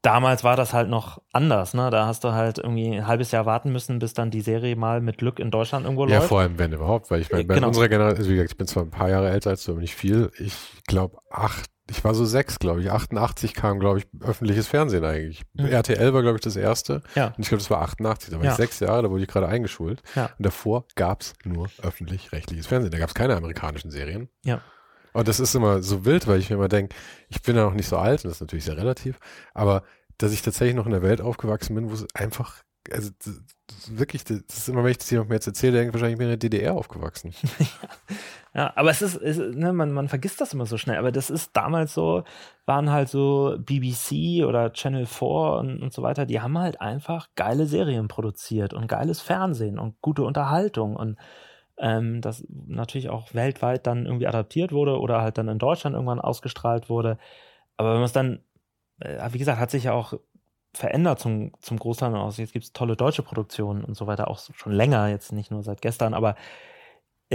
damals war das halt noch anders, ne? Da hast du halt irgendwie ein halbes Jahr warten müssen, bis dann die Serie mal mit Glück in Deutschland irgendwo ja, läuft. Ja, vor allem, wenn überhaupt, weil ich meine, bei genau. unserer Generation, also wie gesagt, ich bin zwar ein paar Jahre älter als du, aber nicht viel. Ich glaube, acht ich war so sechs, glaube ich. 88 kam, glaube ich, öffentliches Fernsehen eigentlich. Mhm. RTL war, glaube ich, das erste. Ja. Und ich glaube, das war 88. Da war ja. ich sechs Jahre, da wurde ich gerade eingeschult. Ja. Und davor gab es nur öffentlich-rechtliches Fernsehen. Da gab es keine amerikanischen Serien. Ja. Und das ist immer so wild, weil ich mir immer denke, ich bin ja noch nicht so alt, und das ist natürlich sehr relativ, aber dass ich tatsächlich noch in der Welt aufgewachsen bin, wo es einfach, also wirklich, das ist immer, wenn ich das jemandem jetzt erzähle, denke ich wahrscheinlich, ich bin in der DDR aufgewachsen. ja, aber es ist, es, ne, man, man vergisst das immer so schnell, aber das ist damals so, waren halt so BBC oder Channel 4 und, und so weiter, die haben halt einfach geile Serien produziert und geiles Fernsehen und gute Unterhaltung und ähm, das natürlich auch weltweit dann irgendwie adaptiert wurde oder halt dann in Deutschland irgendwann ausgestrahlt wurde. Aber wenn man es dann, äh, wie gesagt, hat sich ja auch verändert zum, zum Großteil aus. Jetzt gibt es tolle deutsche Produktionen und so weiter, auch schon länger, jetzt nicht nur seit gestern, aber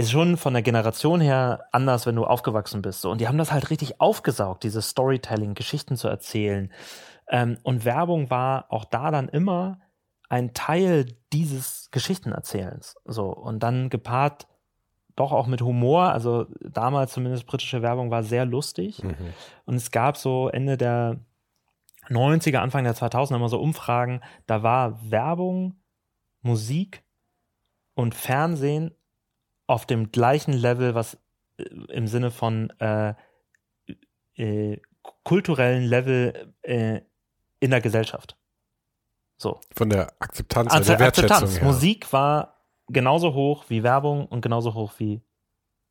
ist schon von der Generation her anders, wenn du aufgewachsen bist. So. Und die haben das halt richtig aufgesaugt, dieses Storytelling, Geschichten zu erzählen. Ähm, und Werbung war auch da dann immer ein Teil dieses Geschichtenerzählens. So, und dann gepaart doch auch mit Humor. Also damals zumindest britische Werbung war sehr lustig. Mhm. Und es gab so Ende der 90er, Anfang der 2000er immer so Umfragen. Da war Werbung, Musik und Fernsehen auf dem gleichen Level, was äh, im Sinne von äh, äh, kulturellen Level äh, in der Gesellschaft. So. Von der Akzeptanz, also der Wertschätzung Akzeptanz. Her. Musik war genauso hoch wie Werbung und genauso hoch wie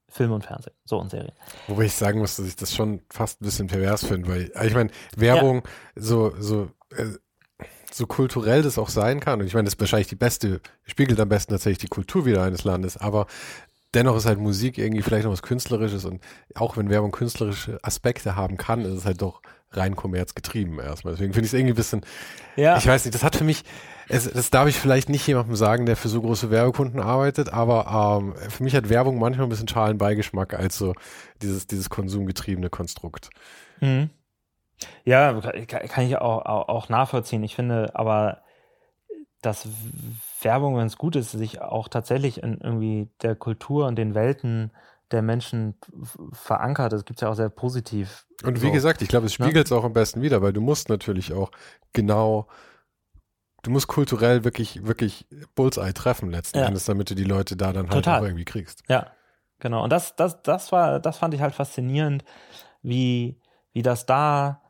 Film und Fernsehen, so und Serien. Wobei ich sagen muss, dass ich das schon fast ein bisschen pervers finde, weil ich meine, Werbung ja. so, so, äh, so kulturell das auch sein kann, und ich meine, das ist wahrscheinlich die beste, spiegelt am besten tatsächlich die Kultur wieder eines Landes, aber dennoch ist halt Musik irgendwie vielleicht noch was Künstlerisches und auch wenn Werbung künstlerische Aspekte haben kann, ist es halt doch rein kommerzgetrieben erstmal. Deswegen finde ich es irgendwie ein bisschen, ja. ich weiß nicht, das hat für mich, es, das darf ich vielleicht nicht jemandem sagen, der für so große Werbekunden arbeitet, aber ähm, für mich hat Werbung manchmal ein bisschen schalen Beigeschmack als so dieses, dieses konsumgetriebene Konstrukt. Mhm. Ja, kann ich auch, auch, auch nachvollziehen. Ich finde aber, dass Werbung, wenn es gut ist, sich auch tatsächlich in irgendwie der Kultur und den Welten der Menschen verankert. Das gibt es ja auch sehr positiv. Und wie so. gesagt, ich glaube, es spiegelt es ja? auch am besten wieder, weil du musst natürlich auch genau, du musst kulturell wirklich, wirklich Bullseye treffen letzten ja. Endes, damit du die Leute da dann halt Total. auch irgendwie kriegst. Ja, genau. Und das, das, das war, das fand ich halt faszinierend, wie, wie das da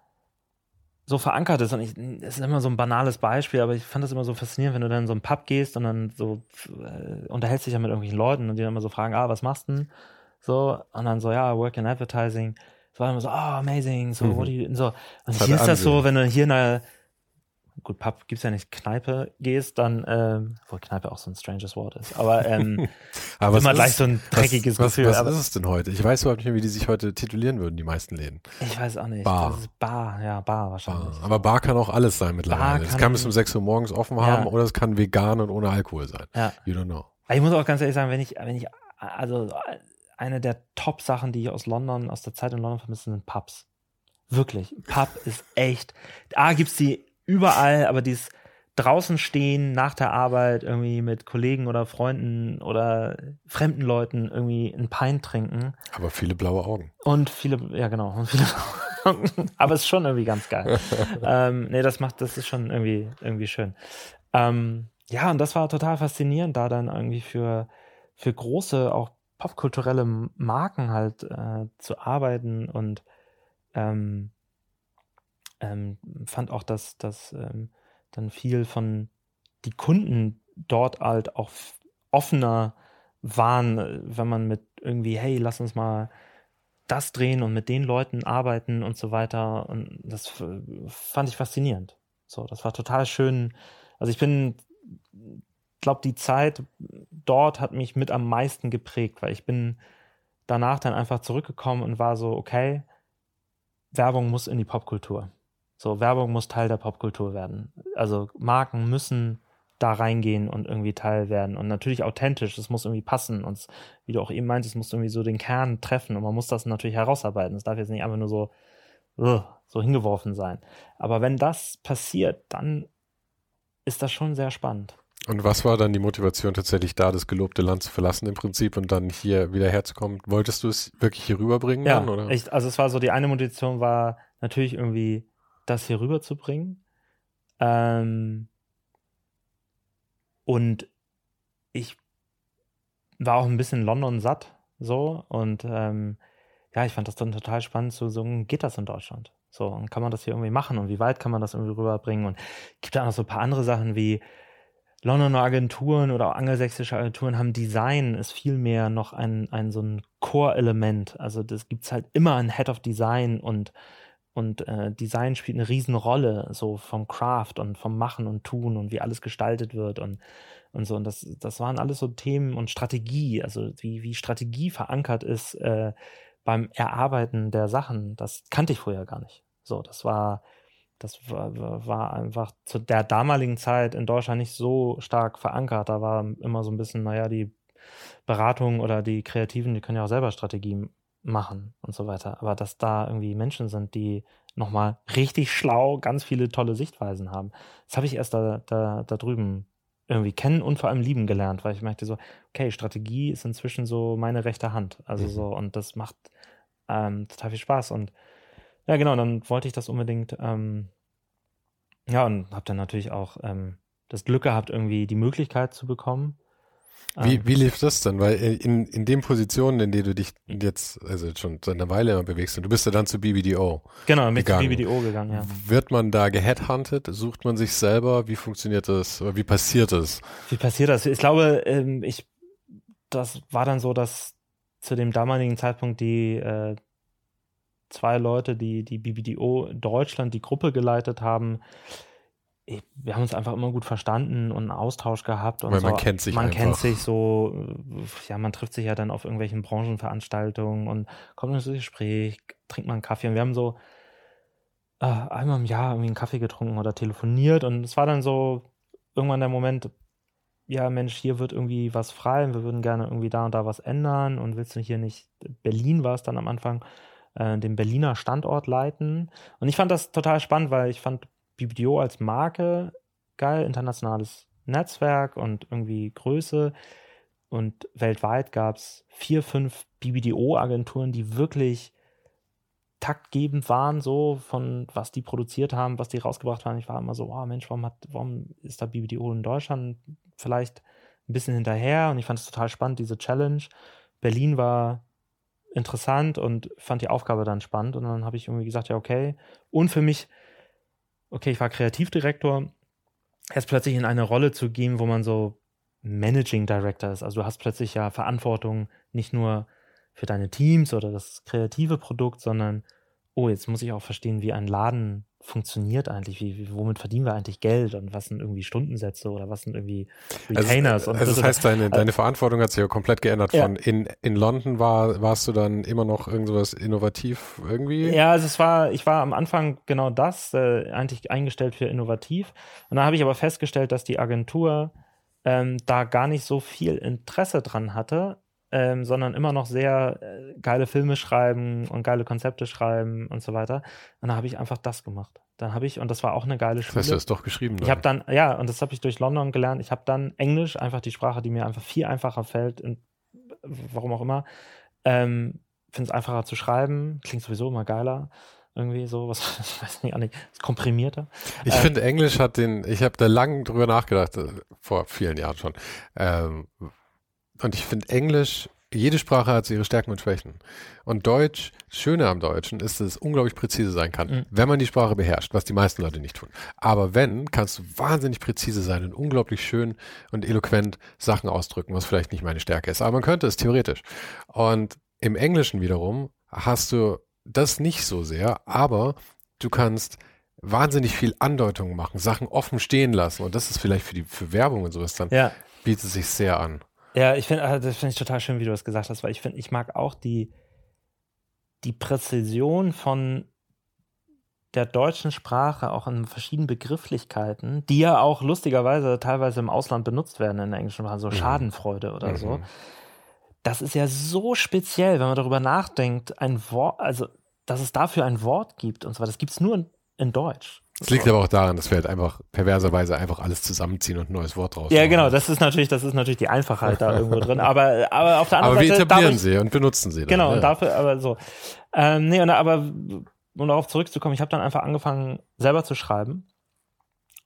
so verankert ist. Und ich, es ist immer so ein banales Beispiel, aber ich fand das immer so faszinierend, wenn du dann in so einen Pub gehst und dann so äh, unterhältst dich ja mit irgendwelchen Leuten und die dann immer so fragen, ah, was machst du denn? So, und dann so, ja, Work in Advertising. Es war immer so, oh, amazing, so, mhm. what do you, so. Und das hier ist das so, wenn du hier in einer, gut, Pub gibt's ja nicht, Kneipe gehst, dann, ähm, obwohl Kneipe auch so ein stranges Wort ist, aber, ähm, aber immer gleich so ein dreckiges was, Gefühl. Was, was ist es denn heute? Ich weiß überhaupt nicht mehr, wie die sich heute titulieren würden, die meisten Läden. Ich weiß auch nicht. Bar. Das ist Bar, ja, Bar wahrscheinlich. Bar. Aber Bar kann auch alles sein mittlerweile. Es kann bis um 6 Uhr morgens offen haben oder es kann vegan und ohne Alkohol sein. Ja. You don't know. Ich muss auch ganz ehrlich sagen, wenn ich, wenn ich, also eine der Top-Sachen, die ich aus London, aus der Zeit in London vermisse, sind Pubs. Wirklich. Pub ist echt. A gibt's die überall, aber dieses draußen stehen nach der Arbeit irgendwie mit Kollegen oder Freunden oder fremden Leuten irgendwie ein Pein trinken. Aber viele blaue Augen. Und viele, ja genau, und viele blaue Augen. aber es ist schon irgendwie ganz geil. ähm, nee, das macht, das ist schon irgendwie, irgendwie schön. Ähm, ja, und das war total faszinierend, da dann irgendwie für, für große, auch popkulturelle Marken halt äh, zu arbeiten und ähm, ähm, fand auch, dass, dass ähm, dann viel von die Kunden dort halt auch offener waren, wenn man mit irgendwie, hey, lass uns mal das drehen und mit den Leuten arbeiten und so weiter. Und das fand ich faszinierend. So, das war total schön. Also ich bin glaube, die Zeit dort hat mich mit am meisten geprägt, weil ich bin danach dann einfach zurückgekommen und war so, okay, Werbung muss in die Popkultur. So, Werbung muss Teil der Popkultur werden. Also Marken müssen da reingehen und irgendwie Teil werden. Und natürlich authentisch, das muss irgendwie passen. Und wie du auch eben meintest, muss irgendwie so den Kern treffen. Und man muss das natürlich herausarbeiten. Es darf jetzt nicht einfach nur so, so hingeworfen sein. Aber wenn das passiert, dann ist das schon sehr spannend. Und was war dann die Motivation, tatsächlich da das gelobte Land zu verlassen im Prinzip und dann hier wieder herzukommen? Wolltest du es wirklich hier rüberbringen? Ja, dann, oder? Ich, also es war so, die eine Motivation war natürlich irgendwie, das hier rüberzubringen. Ähm, und ich war auch ein bisschen London satt, so. Und ähm, ja, ich fand das dann total spannend zu so, geht das in Deutschland? So, und kann man das hier irgendwie machen und wie weit kann man das irgendwie rüberbringen? Und gibt da noch so ein paar andere Sachen wie Londoner Agenturen oder auch angelsächsische Agenturen haben Design ist viel mehr noch ein, ein so ein Core-Element. Also das gibt es halt immer ein Head of Design und, und äh, Design spielt eine Riesenrolle, so vom Craft und vom Machen und Tun und wie alles gestaltet wird und, und so. Und das, das waren alles so Themen und Strategie, also wie, wie Strategie verankert ist äh, beim Erarbeiten der Sachen. Das kannte ich vorher gar nicht. So, das war das war, war, einfach zu der damaligen Zeit in Deutschland nicht so stark verankert. Da war immer so ein bisschen, naja, die Beratung oder die Kreativen, die können ja auch selber Strategien machen und so weiter. Aber dass da irgendwie Menschen sind, die nochmal richtig schlau ganz viele tolle Sichtweisen haben, das habe ich erst da, da, da drüben irgendwie kennen und vor allem lieben gelernt, weil ich merkte so, okay, Strategie ist inzwischen so meine rechte Hand. Also mhm. so, und das macht ähm, total viel Spaß. Und ja, genau, dann wollte ich das unbedingt, ähm, ja, und habe dann natürlich auch ähm, das Glück gehabt, irgendwie die Möglichkeit zu bekommen. Wie, ähm, wie lief das denn? Weil in, in den Positionen, in denen du dich jetzt, also schon seit einer Weile bewegst, und du bist ja dann zu BBDO. Genau, mit gegangen. BBDO gegangen, ja. Wird man da geheadhunted? Sucht man sich selber? Wie funktioniert das? Wie passiert das? Wie passiert das? Ich glaube, ähm, ich, das war dann so, dass zu dem damaligen Zeitpunkt die äh, zwei Leute, die die BBDO Deutschland die Gruppe geleitet haben. Wir haben uns einfach immer gut verstanden und einen Austausch gehabt. Und Weil so. man kennt sich Man einfach. kennt sich so, ja, man trifft sich ja dann auf irgendwelchen Branchenveranstaltungen und kommt ins Gespräch, trinkt mal einen Kaffee. Und wir haben so äh, einmal im Jahr irgendwie einen Kaffee getrunken oder telefoniert. Und es war dann so irgendwann der Moment, ja, Mensch, hier wird irgendwie was frei und wir würden gerne irgendwie da und da was ändern und willst du hier nicht, Berlin war es dann am Anfang, äh, den Berliner Standort leiten. Und ich fand das total spannend, weil ich fand BBDO als Marke geil, internationales Netzwerk und irgendwie Größe. Und weltweit gab es vier, fünf BBDO-Agenturen, die wirklich taktgebend waren, so von was die produziert haben, was die rausgebracht haben. Ich war immer so, oh Mensch, warum, hat, warum ist da BBDO in Deutschland vielleicht ein bisschen hinterher? Und ich fand es total spannend, diese Challenge. Berlin war interessant und fand die Aufgabe dann spannend. Und dann habe ich irgendwie gesagt, ja, okay. Und für mich, okay, ich war Kreativdirektor, erst plötzlich in eine Rolle zu gehen, wo man so Managing Director ist. Also du hast plötzlich ja Verantwortung nicht nur für deine Teams oder das kreative Produkt, sondern, oh, jetzt muss ich auch verstehen, wie ein Laden funktioniert eigentlich? Wie, wie, womit verdienen wir eigentlich Geld? Und was sind irgendwie Stundensätze oder was sind irgendwie also, Retainers? Also, also das heißt, deine, also, deine Verantwortung hat sich ja komplett geändert. Von ja. in, in London war, warst du dann immer noch irgendwas innovativ irgendwie? Ja, also es war, ich war am Anfang genau das, äh, eigentlich eingestellt für innovativ. Und dann habe ich aber festgestellt, dass die Agentur ähm, da gar nicht so viel Interesse dran hatte, ähm, sondern immer noch sehr äh, geile Filme schreiben und geile Konzepte schreiben und so weiter. Und dann habe ich einfach das gemacht. Dann habe ich, und das war auch eine geile Schule. Das hast du es doch geschrieben. Ich habe dann, ja, und das habe ich durch London gelernt. Ich habe dann Englisch, einfach die Sprache, die mir einfach viel einfacher fällt, in, warum auch immer. Ähm, Finde es einfacher zu schreiben, klingt sowieso immer geiler irgendwie so, was ich weiß nicht, nicht komprimierter. Ich ähm, finde Englisch hat den, ich habe da lang drüber nachgedacht, äh, vor vielen Jahren schon, ähm, und ich finde Englisch, jede Sprache hat ihre Stärken und Schwächen. Und Deutsch, das Schöne am Deutschen ist, dass es unglaublich präzise sein kann, mhm. wenn man die Sprache beherrscht, was die meisten Leute nicht tun. Aber wenn, kannst du wahnsinnig präzise sein und unglaublich schön und eloquent Sachen ausdrücken, was vielleicht nicht meine Stärke ist. Aber man könnte es theoretisch. Und im Englischen wiederum hast du das nicht so sehr, aber du kannst wahnsinnig viel Andeutungen machen, Sachen offen stehen lassen. Und das ist vielleicht für die für Werbung und sowas dann, ja. bietet sich sehr an. Ja, ich finde, also das finde ich total schön, wie du das gesagt hast, weil ich finde, ich mag auch die, die Präzision von der deutschen Sprache auch in verschiedenen Begrifflichkeiten, die ja auch lustigerweise teilweise im Ausland benutzt werden in der englischen Sprache, so mhm. Schadenfreude oder mhm. so. Das ist ja so speziell, wenn man darüber nachdenkt, ein Wort, also dass es dafür ein Wort gibt und weiter. Das gibt es nur in, in Deutsch. Es liegt aber auch daran, dass wir halt einfach perverserweise einfach alles zusammenziehen und ein neues Wort draus Ja, genau, das ist natürlich, das ist natürlich die Einfachheit da irgendwo drin. Aber, aber auf der anderen aber Seite. wir etablieren sie und benutzen sie. Dann, Genau, ja. und dafür, aber so. Ähm, nee, und, aber um darauf zurückzukommen, ich habe dann einfach angefangen, selber zu schreiben.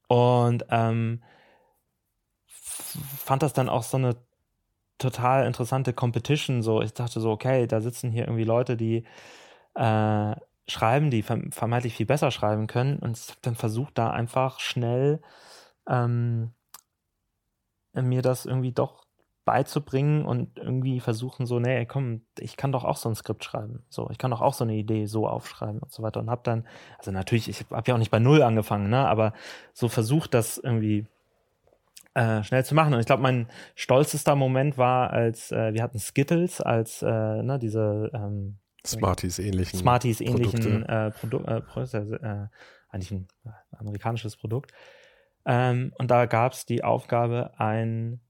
Und ähm, fand das dann auch so eine total interessante Competition. So, ich dachte so, okay, da sitzen hier irgendwie Leute, die äh, schreiben, die verm vermeintlich viel besser schreiben können. Und ich habe dann versucht, da einfach schnell ähm, mir das irgendwie doch beizubringen und irgendwie versuchen so, nee, komm, ich kann doch auch so ein Skript schreiben. So, ich kann doch auch so eine Idee so aufschreiben und so weiter. Und habe dann, also natürlich, ich habe ja auch nicht bei Null angefangen, ne, aber so versucht, das irgendwie äh, schnell zu machen. Und ich glaube, mein stolzester Moment war, als äh, wir hatten Skittles als äh, ne, diese ähm, Smarties ähnlichen. Smarties ähnlichen äh, Produ äh, Produkte, äh, eigentlich ein äh, amerikanisches Produkt. Ähm, und da gab es die Aufgabe, einen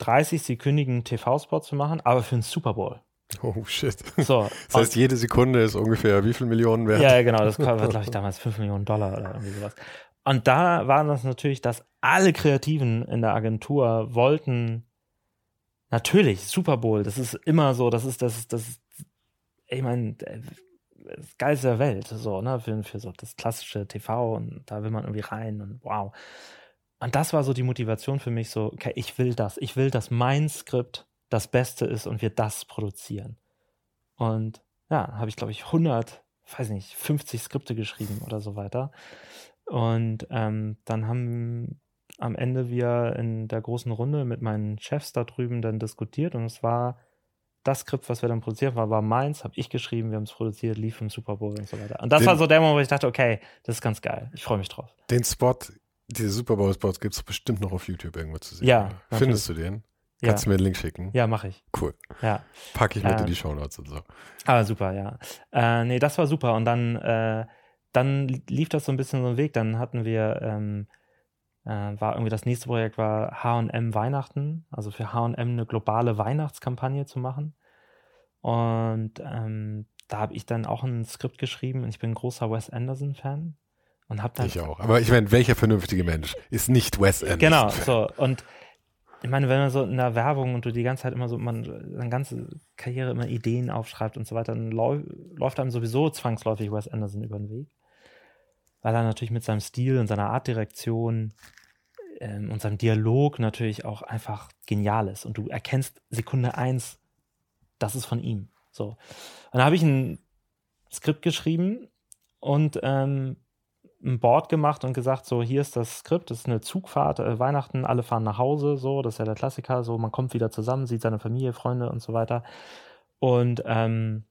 30-sekündigen TV-Spot zu machen, aber für einen Super Bowl. Oh shit. So, Das heißt, jede Sekunde ist ungefähr wie viel Millionen wert? ja, ja, genau, das war, glaube ich, damals 5 Millionen Dollar oder irgendwie sowas. Und da war das natürlich, dass alle Kreativen in der Agentur wollten, natürlich, Super Bowl, das ist immer so, das ist, das ist, das ist, ich meine, das Geilste der Welt, so, ne, für, für so das klassische TV und da will man irgendwie rein und wow. Und das war so die Motivation für mich, so, okay, ich will das, ich will, dass mein Skript das Beste ist und wir das produzieren. Und ja, habe ich, glaube ich, 100, weiß nicht, 50 Skripte geschrieben oder so weiter. Und ähm, dann haben am Ende wir in der großen Runde mit meinen Chefs da drüben dann diskutiert und es war das Skript, was wir dann produziert haben, war meins, habe ich geschrieben, wir haben es produziert, lief im Super Bowl und so weiter. Und das Den- war so der Moment, wo ich dachte, okay, das ist ganz geil. Ich freue mich drauf. Den Spot, diese Super Bowl Spots gibt es bestimmt noch auf YouTube irgendwo zu sehen. Ja, Findest du den? Ja, Kannst du mir einen Link schicken? ja mache ich. Cool. Ja. Packe ich mit Äh, in die Shownotes und so. Ah, super, ja. Äh, nee, das war super. Und dann, äh, dann lief das so ein bisschen so einen Weg. Dann hatten wir, ähm, äh, war irgendwie das nächste Projekt war H&M Weihnachten, also für H&M eine globale Weihnachtskampagne zu machen. Und ähm, da habe ich dann auch ein Skript geschrieben und ich bin ein großer Wes Anderson-Fan und habe dann Ich auch. Aber ich meine, welcher vernünftige Mensch ist nicht Wes Anderson? Genau, so. Und ich meine, wenn man so in der Werbung und du die ganze Zeit immer so, man seine ganze Karriere immer Ideen aufschreibt und so weiter, dann läuft einem sowieso zwangsläufig Wes Anderson über den Weg. Weil er natürlich mit seinem Stil und seiner Artdirektion ähm, und seinem Dialog natürlich auch einfach genial ist. Und du erkennst Sekunde eins, das ist von ihm. So. Und dann habe ich ein Skript geschrieben und ähm, ein Board gemacht und gesagt, so hier ist das Skript, das ist eine Zugfahrt, äh, Weihnachten, alle fahren nach Hause, so, das ist ja der Klassiker, so man kommt wieder zusammen, sieht seine Familie, Freunde und so weiter. Und ähm,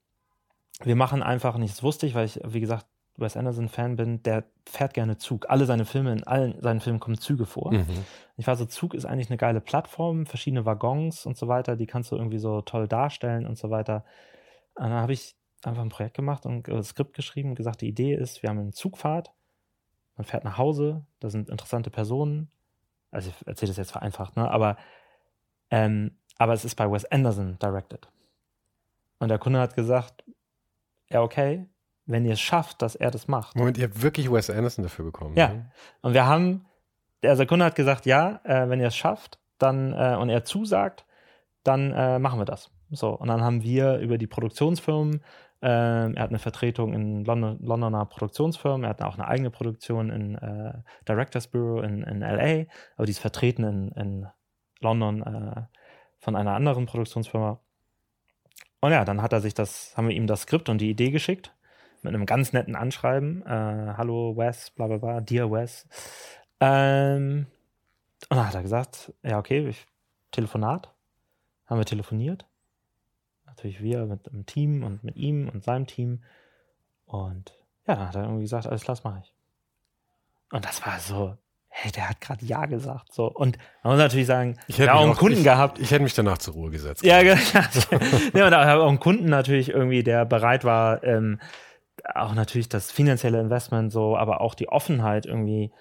wir machen einfach, das wusste ich, weil ich, wie gesagt, Wes Anderson-Fan bin, der fährt gerne Zug. Alle seine Filme, in allen seinen Filmen kommen Züge vor. Mhm. Ich war so, Zug ist eigentlich eine geile Plattform, verschiedene Waggons und so weiter, die kannst du irgendwie so toll darstellen und so weiter. Und dann habe ich einfach ein Projekt gemacht und äh, Skript geschrieben, gesagt, die Idee ist, wir haben eine Zugfahrt, man fährt nach Hause, da sind interessante Personen. Also ich erzähle das jetzt vereinfacht, ne? Aber, ähm, aber es ist bei Wes Anderson directed. Und der Kunde hat gesagt, ja, okay, wenn ihr es schafft, dass er das macht. Moment, ihr habt wirklich Wes Anderson dafür bekommen? Ja. ne? Und wir haben, also der Kunde hat gesagt, ja, äh, wenn ihr es schafft, dann äh, und er zusagt, dann äh, machen wir das. So, und dann haben wir über die Produktionsfirmen, ähm, er hat eine Vertretung in London, Londoner Produktionsfirmen, er hat auch eine eigene Produktion in äh, Directors Bureau in, in LA, aber die ist vertreten in, in London äh, von einer anderen Produktionsfirma. Und ja, dann hat er sich das, haben wir ihm das Skript und die Idee geschickt mit einem ganz netten Anschreiben. Äh, Hallo Wes, bla bla bla, Dear Wes. Ähm, und dann hat er gesagt, ja, okay, ich, Telefonat. Haben wir telefoniert. Natürlich wir mit dem Team und mit ihm und seinem Team. Und ja, dann hat er irgendwie gesagt, alles klar, das mache ich. Und das war so, hey, der hat gerade Ja gesagt. So. Und man muss natürlich sagen, Ich hätte auch einen Kunden ich, gehabt, Ich hätte mich danach zur Ruhe gesetzt. ja, genau. ja, und da habe auch einen Kunden natürlich irgendwie, der bereit war, ähm, auch natürlich das finanzielle Investment so, aber auch die Offenheit irgendwie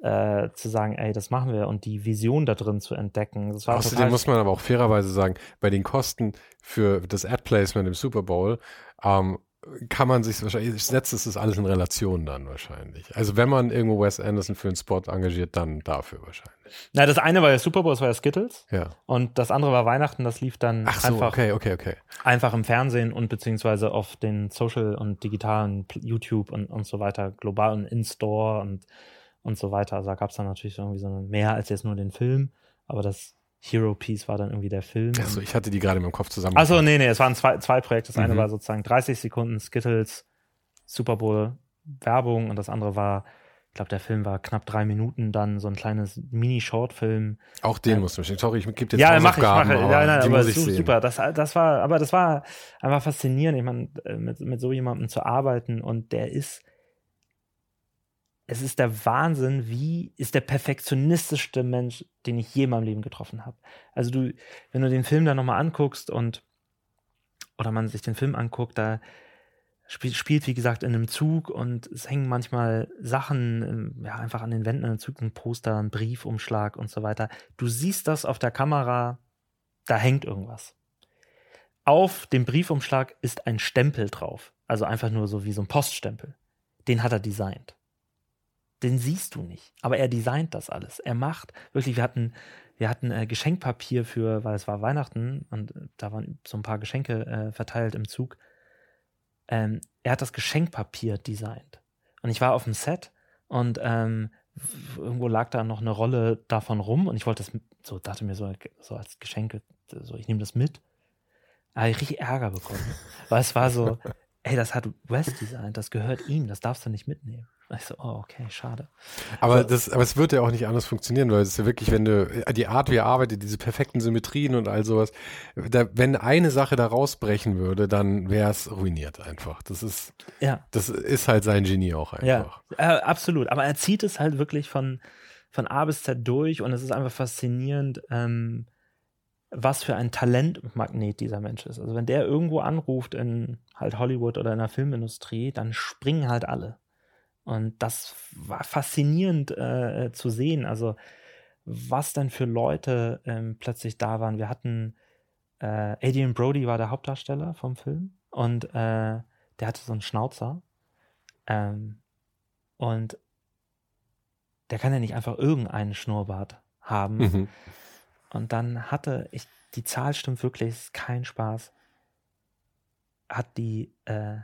äh, zu sagen, ey, das machen wir und die Vision da drin zu entdecken. Außerdem muss man aber auch fairerweise sagen, bei den Kosten für das Ad-Placement im Super Bowl ähm, kann man sich wahrscheinlich, setzt es das alles in Relation dann wahrscheinlich. Also wenn man irgendwo Wes Anderson für einen Spot engagiert, dann dafür wahrscheinlich. Na, das eine war ja Super Bowl, das war ja Skittles. Ja. Und das andere war Weihnachten, das lief dann so, einfach, okay, okay, okay. einfach im Fernsehen und beziehungsweise auf den Social und digitalen YouTube und, und so weiter, global und in-Store und, und so weiter. Also da gab es dann natürlich irgendwie so mehr als jetzt nur den Film, aber das Hero Piece war dann irgendwie der Film. Achso, ich hatte die gerade in meinem Kopf zusammen. Also nee, nee, es waren zwei, zwei Projekte. Das eine Mhm. war sozusagen 30 Sekunden Skittles, Super Bowl Werbung und das andere war, ich glaube, der Film war knapp drei Minuten, dann so ein kleines Mini-Short-Film. Auch den musst du mir Sorry, ich gebe jetzt Ja, mach ich, mach ich. aber Ja, nein, aber su- sehen. super. Das, das war, aber das war einfach faszinierend. Ich meine, äh, mit, mit so jemandem zu arbeiten und der ist, es ist der Wahnsinn, wie ist der perfektionistischste Mensch, den ich je in meinem Leben getroffen habe. Also du, wenn du den Film dann nochmal anguckst und oder man sich den Film anguckt, da spielt, spielt wie gesagt in einem Zug und es hängen manchmal Sachen ähm, ja einfach an den Wänden in Zug, ein Poster, ein Briefumschlag und so weiter. Du siehst das auf der Kamera, da hängt irgendwas. Auf dem Briefumschlag ist ein Stempel drauf, also einfach nur so wie so ein Poststempel. Den hat er designt. Den siehst du nicht, aber er designt das alles. Er macht wirklich, wir hatten wir hatten äh, Geschenkpapier für, weil es war Weihnachten und äh, da waren so ein paar Geschenke äh, verteilt im Zug. Ähm, er hat das Geschenkpapier designt. Und ich war auf dem Set und ähm, irgendwo lag da noch eine Rolle davon rum und ich wollte das so, dachte mir so, so als Geschenke, so ich nehme das mit. Habe ich richtig Ärger bekommen. weil es war so, ey, das hat Wes designt, das gehört ihm, das darfst du nicht mitnehmen. Ich so, oh, okay, schade. Aber, So. das, aber es wird ja auch nicht anders funktionieren, weil es ist ja wirklich, wenn du, die Art, wie er arbeitet, diese perfekten Symmetrien und all sowas, da, wenn eine Sache da rausbrechen würde, dann wäre es ruiniert einfach. Das ist, Ja. das ist halt sein Genie auch einfach. Ja, äh, absolut. Aber er zieht es halt wirklich von, von A bis Z durch und es ist einfach faszinierend, ähm, was für ein Talentmagnet dieser Mensch ist. Also wenn der irgendwo anruft in halt Hollywood oder in der Filmindustrie, dann springen halt alle. Und das war faszinierend äh, zu sehen. Also was denn für Leute ähm, plötzlich da waren. Wir hatten äh, Adrian Brody war der Hauptdarsteller vom Film und äh, der hatte so einen Schnauzer. Ähm, und der kann ja nicht einfach irgendeinen Schnurrbart haben. Mhm. Und dann hatte ich, die Zahl stimmt wirklich, ist kein Spaß, hat die äh,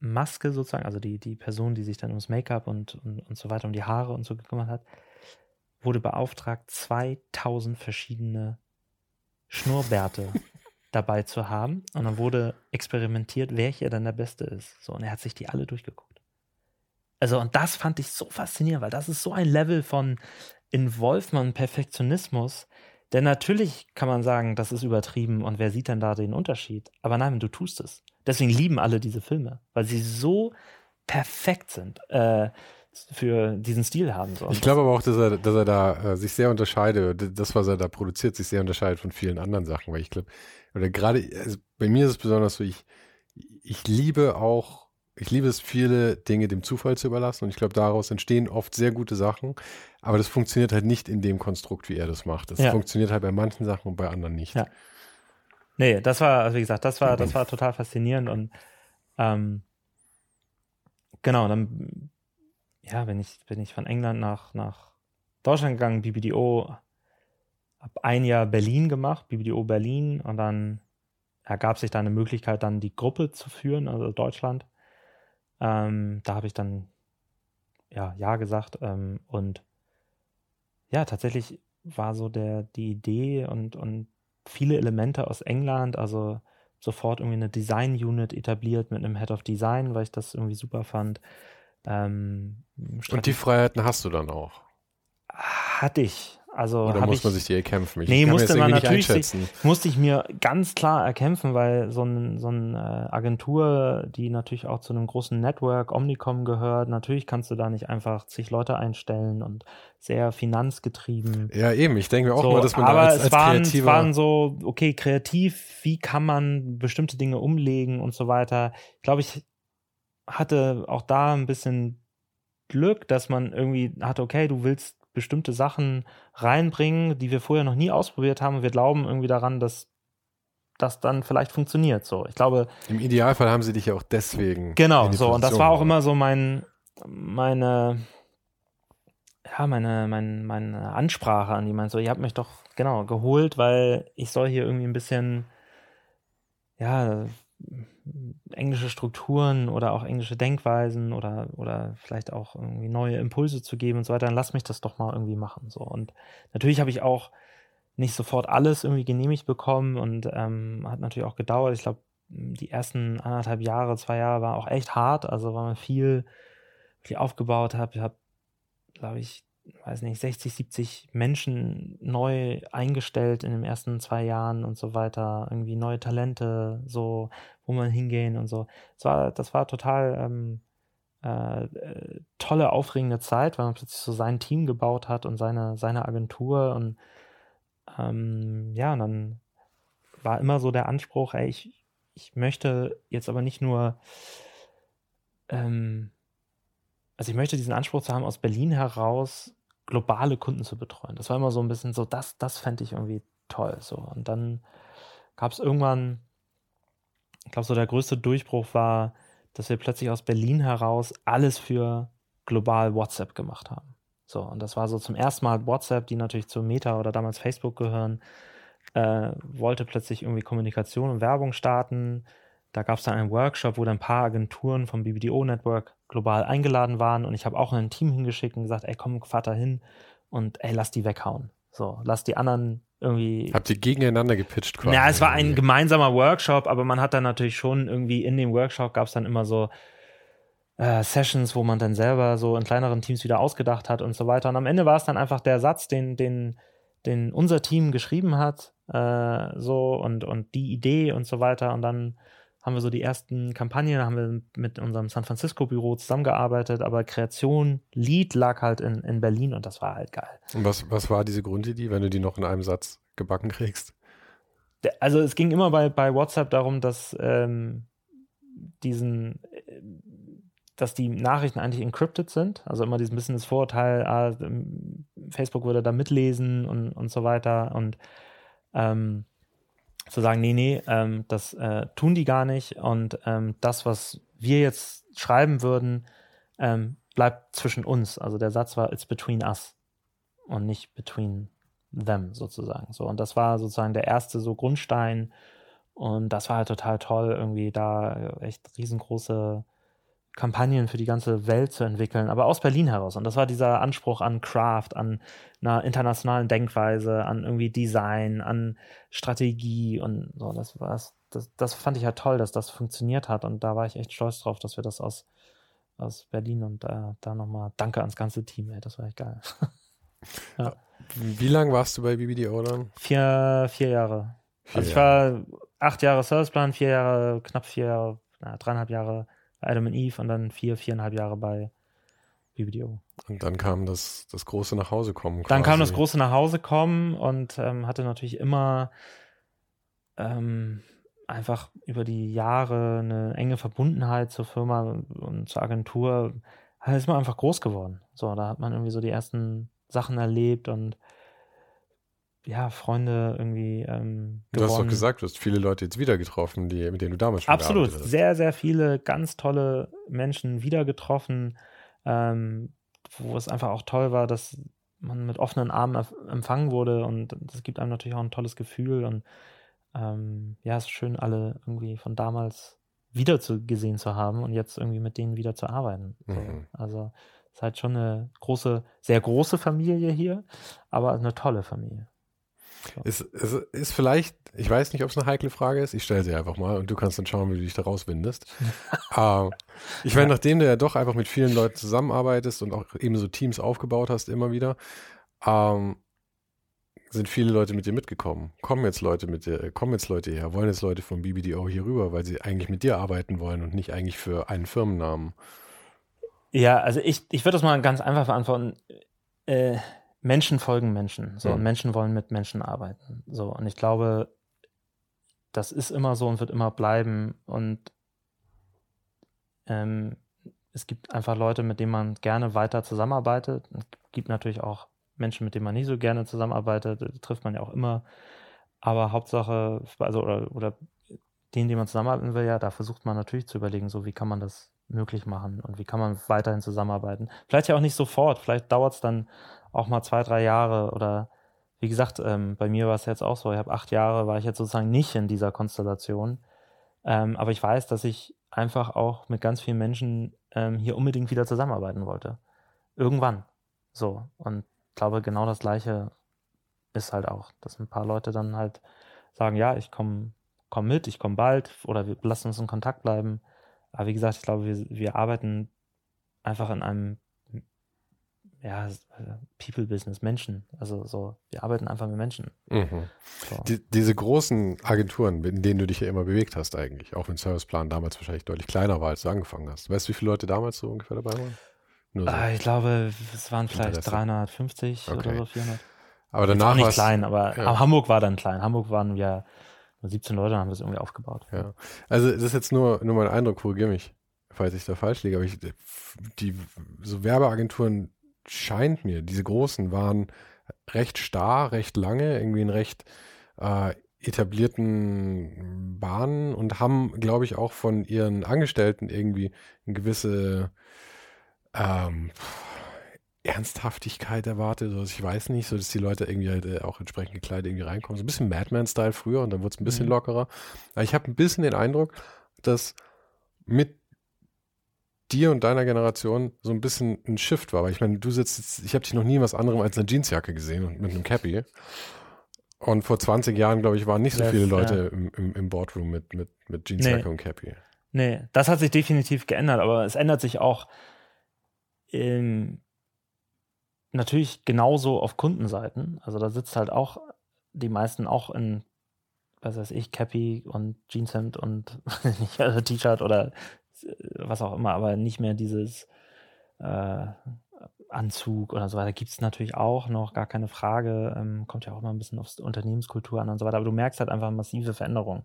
Maske sozusagen, also die, die Person, die sich dann ums Make-up und, und, und so weiter, um die Haare und so gekümmert hat, wurde beauftragt, 2000 verschiedene Schnurrbärte dabei zu haben. Und dann wurde experimentiert, welcher dann der beste ist. So, und er hat sich die alle durchgeguckt. Also, und das fand ich so faszinierend, weil das ist so ein Level von Involvement Perfektionismus. Denn natürlich kann man sagen, das ist übertrieben und wer sieht denn da den Unterschied? Aber nein, du tust es. Deswegen lieben alle diese Filme, weil sie so perfekt sind, äh, für diesen Stil haben. So. Und Ich glaube aber auch, dass er, dass er da äh, sich sehr unterscheidet, das, was er da produziert, sich sehr unterscheidet von vielen anderen Sachen, weil ich glaube, oder gerade, also bei mir ist es besonders so, ich, ich liebe auch, ich liebe es, viele Dinge dem Zufall zu überlassen und ich glaube, daraus entstehen oft sehr gute Sachen, aber das funktioniert halt nicht in dem Konstrukt, wie er das macht. Das Ja. funktioniert halt bei manchen Sachen und bei anderen nicht. Ja. Nee, das war, also wie gesagt, das war, das war total faszinierend und ähm, genau, dann ja, bin ich, bin ich von England nach, nach Deutschland gegangen, BBDO, hab ein Jahr Berlin gemacht, BBDO Berlin und dann ergab sich da eine Möglichkeit, dann die Gruppe zu führen, also Deutschland. Ähm, da habe ich dann ja, ja gesagt ähm, und ja, tatsächlich war so der, die Idee und, und viele Elemente aus England, also sofort irgendwie eine Design-Unit etabliert mit einem Head of Design, weil ich das irgendwie super fand. Ähm, Und die Freiheiten hast du dann auch. hatte ich. Also Oder muss ich, man sich die erkämpfen? Ich Nee, musste man natürlich einschätzen. musste ich mir ganz klar erkämpfen, weil so, ein, so eine Agentur, die natürlich auch zu einem großen Network, Omnicom gehört, natürlich kannst du da nicht einfach zig Leute einstellen und sehr finanzgetrieben. Ja, eben. Ich denke mir auch So, mal, dass man aber da als, es, als waren, es waren so, okay, kreativ, wie kann man bestimmte Dinge umlegen und so weiter. Ich glaube, ich hatte auch da ein bisschen Glück, dass man irgendwie hatte, okay, du willst bestimmte Sachen reinbringen, die wir vorher noch nie ausprobiert haben. Und wir glauben irgendwie daran, dass das dann vielleicht funktioniert. So, ich glaube. Im Idealfall haben sie dich ja auch deswegen. Genau, so. Und das war auch immer so mein, meine, ja, meine, meine, meine Ansprache an die meinte so, ihr habt mich doch, genau, geholt, weil ich soll hier irgendwie ein bisschen, ja, englische Strukturen oder auch englische Denkweisen oder, oder vielleicht auch irgendwie neue Impulse zu geben und so weiter, dann lass mich das doch mal irgendwie machen. So. Und natürlich habe ich auch nicht sofort alles irgendwie genehmigt bekommen und ähm, hat natürlich auch gedauert. Ich glaube, die ersten anderthalb Jahre, zwei Jahre war auch echt hart, also weil man viel, viel aufgebaut hat. Ich habe, glaube ich, weiß nicht, 60, 70 Menschen neu eingestellt in den ersten zwei Jahren und so weiter, irgendwie neue Talente, so, wo man hingehen und so. Das war, das war total ähm, äh, äh, tolle, aufregende Zeit, weil man plötzlich so sein Team gebaut hat und seine, seine Agentur und ähm, ja, und dann war immer so der Anspruch, ey, ich, ich möchte jetzt aber nicht nur ähm, also ich möchte diesen Anspruch zu haben, aus Berlin heraus globale Kunden zu betreuen. Das war immer so ein bisschen so, das, das fände ich irgendwie toll. So. Und dann gab es irgendwann, ich glaube, so der größte Durchbruch war, dass wir plötzlich aus Berlin heraus alles für global WhatsApp gemacht haben. So, und das war so zum ersten Mal WhatsApp, die natürlich zu Meta oder damals Facebook gehören, äh, wollte plötzlich irgendwie Kommunikation und Werbung starten. Da gab es dann einen Workshop, wo dann ein paar Agenturen vom BBDO Network global eingeladen waren und ich habe auch ein Team hingeschickt und gesagt, ey, komm, da hin und ey, lass die weghauen. So, lass die anderen irgendwie. Habt ihr gegeneinander gepitcht quasi? Ja, es war ein gemeinsamer Workshop, aber man hat dann natürlich schon irgendwie in dem Workshop gab es dann immer so äh, Sessions, wo man dann selber so in kleineren Teams wieder ausgedacht hat und so weiter. Und am Ende war es dann einfach der Satz, den, den, den unser Team geschrieben hat, äh, so und, und die Idee und so weiter. Und dann haben wir so die ersten Kampagnen, haben wir mit unserem San Francisco-Büro zusammengearbeitet, aber Kreation, Lead lag halt in, in Berlin und das war halt geil. Und was, was war diese Grundidee, wenn du die noch in einem Satz gebacken kriegst? Also es ging immer bei, bei WhatsApp darum, dass ähm, diesen, dass die Nachrichten eigentlich encrypted sind. Also immer dieses bisschen das Vorurteil, ah, Facebook würde da mitlesen und, und so weiter. Und ähm, zu sagen, nee, nee, ähm, das äh, tun die gar nicht und ähm, das, was wir jetzt schreiben würden, ähm, bleibt zwischen uns. Also der Satz war, it's between us und nicht between them sozusagen. So und das war sozusagen der erste so Grundstein und das war halt total toll, irgendwie da echt riesengroße Kampagnen für die ganze Welt zu entwickeln, aber aus Berlin heraus. Und das war dieser Anspruch an Craft, an einer internationalen Denkweise, an irgendwie Design, an Strategie und so. Das war das, das fand ich ja halt toll, dass das funktioniert hat. Und da war ich echt stolz drauf, dass wir das aus, aus Berlin und äh, da nochmal danke ans ganze Team, ey. Das war echt geil. ja. Wie lange warst du bei BBDO dann? Vier, vier Jahre. Vier also ich Jahre. war acht Jahre Serviceplan, vier Jahre, knapp vier Jahre, na, dreieinhalb Jahre Adam and Eve und dann vier, viereinhalb Jahre bei BBDO. Und dann kam das, das große Nachhausekommen. Dann kam das große Nachhausekommen und ähm, hatte natürlich immer ähm, einfach über die Jahre eine enge Verbundenheit zur Firma und zur Agentur. Da ist man einfach groß geworden. So, da hat man irgendwie so die ersten Sachen erlebt und ja, Freunde irgendwie ähm, Du hast doch gesagt, du hast viele Leute jetzt wieder getroffen, die, mit denen du damals schon Absolut, sehr, sehr viele ganz tolle Menschen wieder getroffen, ähm, wo es einfach auch toll war, dass man mit offenen Armen empfangen wurde und das gibt einem natürlich auch ein tolles Gefühl und ähm, ja, es ist schön, alle irgendwie von damals wieder zu, gesehen zu haben und jetzt irgendwie mit denen wieder zu arbeiten. Mhm. Also es ist halt schon eine große, sehr große Familie hier, aber eine tolle Familie. Ist, ist, ist vielleicht, ich weiß nicht, ob es eine heikle Frage ist, ich stelle sie einfach mal und du kannst dann schauen, wie du dich da rauswindest. uh, ich meine, nachdem du ja doch einfach mit vielen Leuten zusammenarbeitest und auch eben so Teams aufgebaut hast, immer wieder, um, sind viele Leute mit dir mitgekommen. Kommen jetzt Leute mit dir, kommen jetzt Leute her, wollen jetzt Leute vom BBDO hier rüber, weil sie eigentlich mit dir arbeiten wollen und nicht eigentlich für einen Firmennamen. Ja, also ich, ich würde das mal ganz einfach beantworten. Äh, Menschen folgen Menschen. So, mhm. und Menschen wollen mit Menschen arbeiten. So, und ich glaube, das ist immer so und wird immer bleiben. Und ähm, es gibt einfach Leute, mit denen man gerne weiter zusammenarbeitet. Es gibt natürlich auch Menschen, mit denen man nicht so gerne zusammenarbeitet. Das trifft man ja auch immer. Aber Hauptsache, also oder, oder den, den man zusammenarbeiten will, ja, da versucht man natürlich zu überlegen, so wie kann man das möglich machen und wie kann man weiterhin zusammenarbeiten. Vielleicht ja auch nicht sofort, vielleicht dauert es dann auch mal zwei, drei Jahre oder wie gesagt, ähm, bei mir war es jetzt auch so, ich habe acht Jahre, war ich jetzt sozusagen nicht in dieser Konstellation. Ähm, aber ich weiß, dass ich einfach auch mit ganz vielen Menschen ähm, hier unbedingt wieder zusammenarbeiten wollte. Irgendwann. So. Und ich glaube, genau das Gleiche ist halt auch, dass ein paar Leute dann halt sagen, ja, ich komme komm mit, ich komme bald oder wir lassen uns in Kontakt bleiben. Aber wie gesagt, ich glaube, wir, wir arbeiten einfach in einem ja, People-Business, Menschen. Also so, wir arbeiten einfach mit Menschen. Mhm. So. Die, diese großen Agenturen, in denen du dich ja immer bewegt hast eigentlich, auch wenn Serviceplan damals wahrscheinlich deutlich kleiner war, als du angefangen hast. Weißt du, wie viele Leute damals so ungefähr dabei waren? So. Ah, ich glaube, es waren vielleicht 350 okay. oder so, 400. Aber danach war nicht klein, aber ja. Hamburg war dann klein. Hamburg waren wir 17 Leute, haben wir es irgendwie aufgebaut. Ja. Also das ist jetzt nur, nur mein Eindruck, korrigiere mich, falls ich da falsch liege, aber ich, die so Werbeagenturen scheint mir, diese großen waren recht starr, recht lange, irgendwie in recht äh, etablierten Bahnen und haben, glaube ich, auch von ihren Angestellten irgendwie eine gewisse ähm, Ernsthaftigkeit erwartet. Also ich weiß nicht, so dass die Leute irgendwie halt äh, auch entsprechend gekleidet irgendwie reinkommen. So ein bisschen Madman-Style früher und dann wurde es ein bisschen mhm. lockerer. Aber ich habe ein bisschen den Eindruck, dass mit dir und deiner Generation so ein bisschen ein Shift war. Weil ich meine, du sitzt, jetzt, ich habe dich noch nie was anderem als eine Jeansjacke gesehen und mit einem Cappy. Und vor 20 Jahren, glaube ich, waren nicht so das, viele Leute ja. im, im, im, Boardroom mit, mit, mit Jeansjacke nee. und Cappy. Nee, das hat sich definitiv geändert, aber es ändert sich auch in, natürlich genauso auf Kundenseiten. Also da sitzt halt auch die meisten auch in, was weiß ich, Cappy und Jeanshemd und also T-Shirt oder was auch immer, aber nicht mehr dieses äh, Anzug oder so weiter. Gibt es natürlich auch noch, gar keine Frage. Ähm, kommt ja auch mal ein bisschen aufs Unternehmenskultur an und so weiter. Aber du merkst halt einfach massive Veränderungen.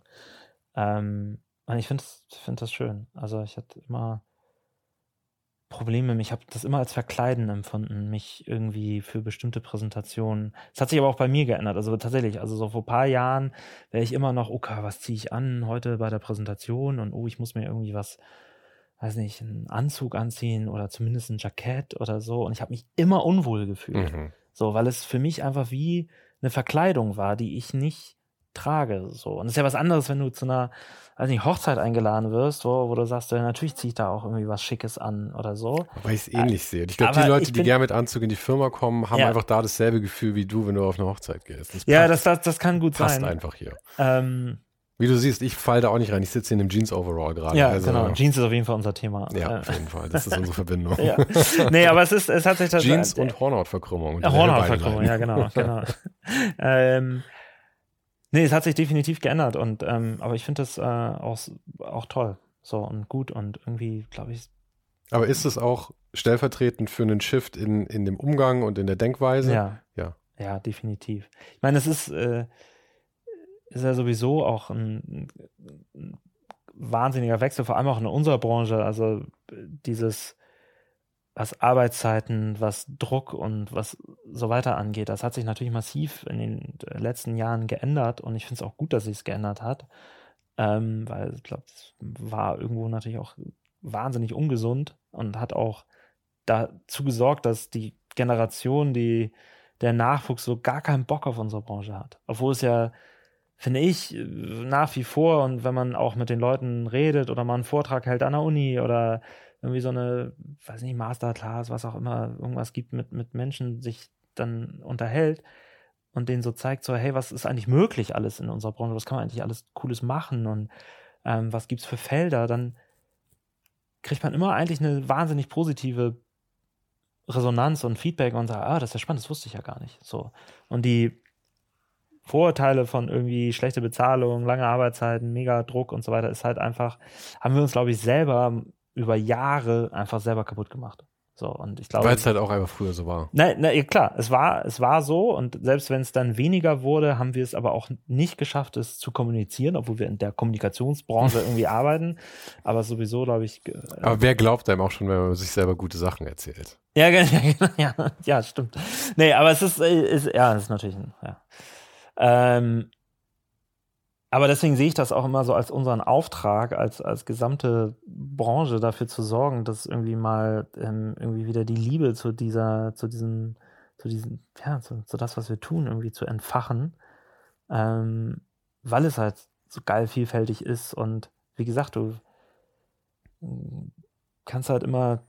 Ähm, und ich finde find das schön. Also ich hatte immer Probleme. Ich habe das immer als Verkleiden empfunden, mich irgendwie für bestimmte Präsentationen. Es hat sich aber auch bei mir geändert. Also tatsächlich, also so vor ein paar Jahren wäre ich immer noch, okay, was ziehe ich an heute bei der Präsentation und oh, ich muss mir irgendwie was weiß nicht, einen Anzug anziehen oder zumindest ein Jackett oder so. Und ich habe mich immer unwohl gefühlt. Mhm. So, weil es für mich einfach wie eine Verkleidung war, die ich nicht trage. So. Und es ist ja was anderes, wenn du zu einer, weiß nicht, Hochzeit eingeladen wirst, wo, wo du sagst, ja, natürlich ziehe ich da auch irgendwie was Schickes an oder so. Weil ich es ähnlich äh, sehe. Ich glaube, die Leute, die gerne mit Anzug in die Firma kommen, haben ja. einfach da dasselbe Gefühl wie du, wenn du auf eine Hochzeit gehst. Das ja, passt, das, das, das kann gut passt sein. Passt einfach hier. Ähm, wie du siehst, ich falle da auch nicht rein. Ich sitze in einem Jeans-Overall gerade. Ja, also, genau. Jeans ist auf jeden Fall unser Thema. Ja, auf jeden Fall. Das ist unsere Verbindung. ja. Nee, aber es ist, es hat sich das. Jeans und Hornhautverkrümmung. Hornhautverkrümmung, ja, genau, genau. ähm, nee, es hat sich definitiv geändert und, ähm, aber ich finde das äh, auch, auch toll. So und gut und irgendwie, glaube ich. Aber ist es auch stellvertretend für einen Shift in, in dem Umgang und in der Denkweise? Ja. Ja, ja definitiv. Ich meine, es ist, äh, ist ja sowieso auch ein, ein wahnsinniger Wechsel, vor allem auch in unserer Branche. Also dieses, was Arbeitszeiten, was Druck und was so weiter angeht, das hat sich natürlich massiv in den letzten Jahren geändert und ich finde es auch gut, dass sich es geändert hat, ähm, weil ich glaube, es war irgendwo natürlich auch wahnsinnig ungesund und hat auch dazu gesorgt, dass die Generation, die der Nachwuchs so gar keinen Bock auf unsere Branche hat. Obwohl es ja finde ich, nach wie vor und wenn man auch mit den Leuten redet oder mal einen Vortrag hält an der Uni oder irgendwie so eine, weiß nicht, Masterclass, was auch immer, irgendwas gibt mit, mit Menschen, sich dann unterhält und denen so zeigt, so, hey, was ist eigentlich möglich alles in unserer Branche, was kann man eigentlich alles Cooles machen und ähm, was es für Felder, dann kriegt man immer eigentlich eine wahnsinnig positive Resonanz und Feedback und sagt, ah, das ist ja spannend, das wusste ich ja gar nicht. So. Und die Vorurteile von irgendwie schlechte Bezahlung, lange Arbeitszeiten, mega Druck und so weiter ist halt einfach, haben wir uns, glaube ich, selber über Jahre einfach selber kaputt gemacht. So, und ich glaube. Weil es halt auch einfach früher so war. Na, na klar, es war, es war so und selbst wenn es dann weniger wurde, haben wir es aber auch nicht geschafft, es zu kommunizieren, obwohl wir in der Kommunikationsbranche irgendwie arbeiten. Aber sowieso, glaube ich. Äh, aber wer glaubt einem auch schon, wenn man sich selber gute Sachen erzählt? Ja, ja, ja, ja, stimmt. Nee, aber es ist, ist ja, es ist natürlich ein, ja. Ähm, aber deswegen sehe ich das auch immer so als unseren Auftrag, als, als gesamte Branche dafür zu sorgen, dass irgendwie mal ähm, irgendwie wieder die Liebe zu dieser, zu diesen, zu diesen, ja, zu, zu das, was wir tun, irgendwie zu entfachen. Ähm, weil es halt so geil vielfältig ist und wie gesagt, du kannst halt immer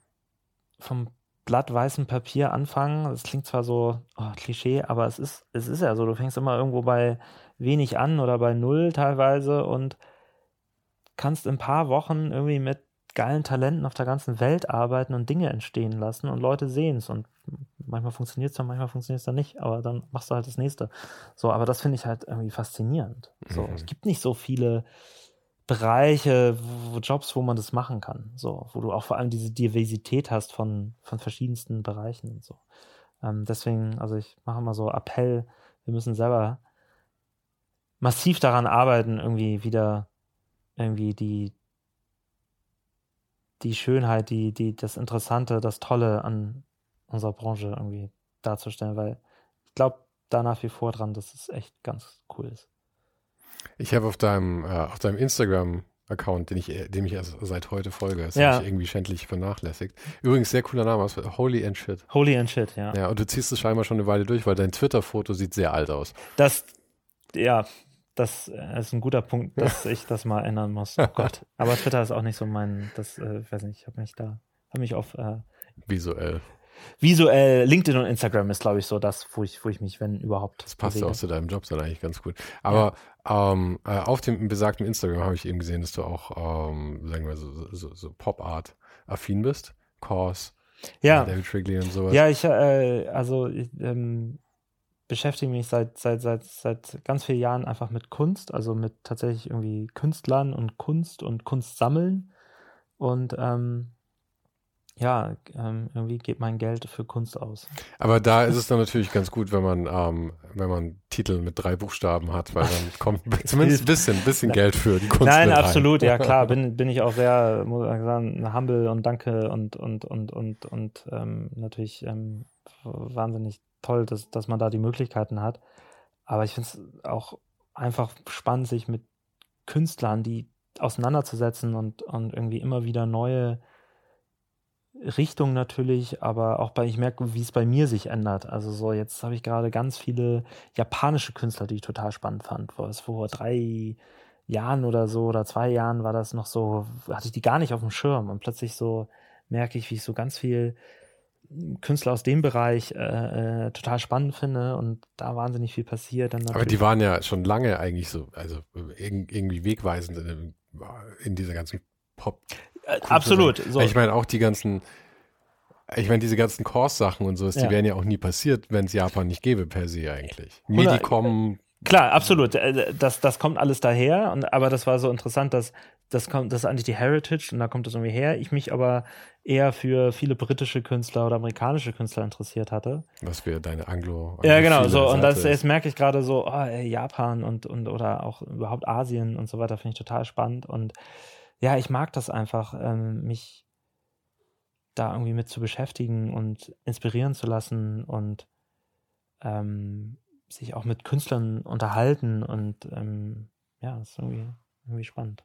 vom blattweißen Papier anfangen. Das klingt zwar so oh, Klischee, aber es ist, es ist ja so. Du fängst immer irgendwo bei wenig an oder bei null teilweise und kannst in ein paar Wochen irgendwie mit geilen Talenten auf der ganzen Welt arbeiten und Dinge entstehen lassen und Leute sehen es und manchmal funktioniert es dann, manchmal funktioniert es dann nicht, aber dann machst du halt das nächste. So, aber das finde ich halt irgendwie faszinierend. So, mhm. es gibt nicht so viele Bereiche, wo, Jobs, wo man das machen kann. So, wo du auch vor allem diese Diversität hast von, von verschiedensten Bereichen und so. Ähm, deswegen, also ich mache mal so Appell, wir müssen selber massiv daran arbeiten, irgendwie wieder irgendwie die, die Schönheit, die, die, das Interessante, das Tolle an unserer Branche irgendwie darzustellen, weil ich glaube da nach wie vor dran, dass es echt ganz cool ist. Ich habe auf deinem, äh, auf deinem Instagram-Account, den ich, äh, dem ich erst seit heute folge, das ja. habe ich irgendwie schändlich vernachlässigt. Übrigens, sehr cooler Name, Holy and Shit. Holy and Shit, ja. Ja, und du ziehst es scheinbar schon eine Weile durch, weil dein Twitter-Foto sieht sehr alt aus. Das, ja, das äh, ist ein guter Punkt, dass ich das mal ändern muss. Oh Gott. Aber Twitter ist auch nicht so mein, das, äh, ich weiß nicht, ich habe mich da, habe mich auf äh, visuell visuell, LinkedIn und Instagram ist, glaube ich, so das, wo ich, wo ich mich, wenn überhaupt. Das passt ja auch zu deinem Job dann eigentlich ganz gut. Aber ja. ähm, äh, auf dem besagten Instagram habe ich eben gesehen, dass du auch, ähm, sagen wir so, so, so Pop-Art-affin bist. Cause, ja. David Trigley und sowas. Ja, ich, äh, also ich, ähm, beschäftige mich seit, seit, seit, seit ganz vielen Jahren einfach mit Kunst, also mit tatsächlich irgendwie Künstlern und Kunst und Kunst sammeln. Und ähm, ja, ähm, irgendwie geht mein Geld für Kunst aus. Aber da ist es dann natürlich ganz gut, wenn man, ähm, wenn man Titel mit drei Buchstaben hat, weil dann kommt zumindest ein bisschen, bisschen Geld für die Kunst. Nein, absolut, ja klar, bin, bin ich auch sehr, muss ich sagen, humble und danke und, und, und, und, und ähm, natürlich ähm, wahnsinnig toll, dass, dass man da die Möglichkeiten hat. Aber ich finde es auch einfach spannend, sich mit Künstlern, die auseinanderzusetzen und, und irgendwie immer wieder neue Richtung natürlich, aber auch bei, ich merke, wie es bei mir sich ändert. Also so, jetzt habe ich gerade ganz viele japanische Künstler, die ich total spannend fand. Vor, vor drei Jahren oder so oder zwei Jahren war das noch so, hatte ich die gar nicht auf dem Schirm und plötzlich so merke ich, wie ich so ganz viel Künstler aus dem Bereich äh, äh, total spannend finde und da wahnsinnig viel passiert. Aber die waren ja schon lange eigentlich so, also irgendwie wegweisend in, in dieser ganzen Pop. Äh, absolut. So. Ich meine auch die ganzen, ich meine diese ganzen Kurs-Sachen und so, die ja. wären ja auch nie passiert, wenn es Japan nicht gäbe per se eigentlich. Medicom. Klar, absolut. Äh, das, das kommt alles daher. Und, aber das war so interessant, dass das kommt, das ist eigentlich die Heritage und da kommt das irgendwie her. Ich mich aber eher für viele britische Künstler oder amerikanische Künstler interessiert hatte. Was wäre deine Anglo? Ja, genau. So und das jetzt merke ich gerade so, oh, ey, Japan und und oder auch überhaupt Asien und so weiter finde ich total spannend und ja, ich mag das einfach, ähm, mich da irgendwie mit zu beschäftigen und inspirieren zu lassen und ähm, sich auch mit Künstlern unterhalten und ähm, ja, das ist irgendwie, irgendwie spannend.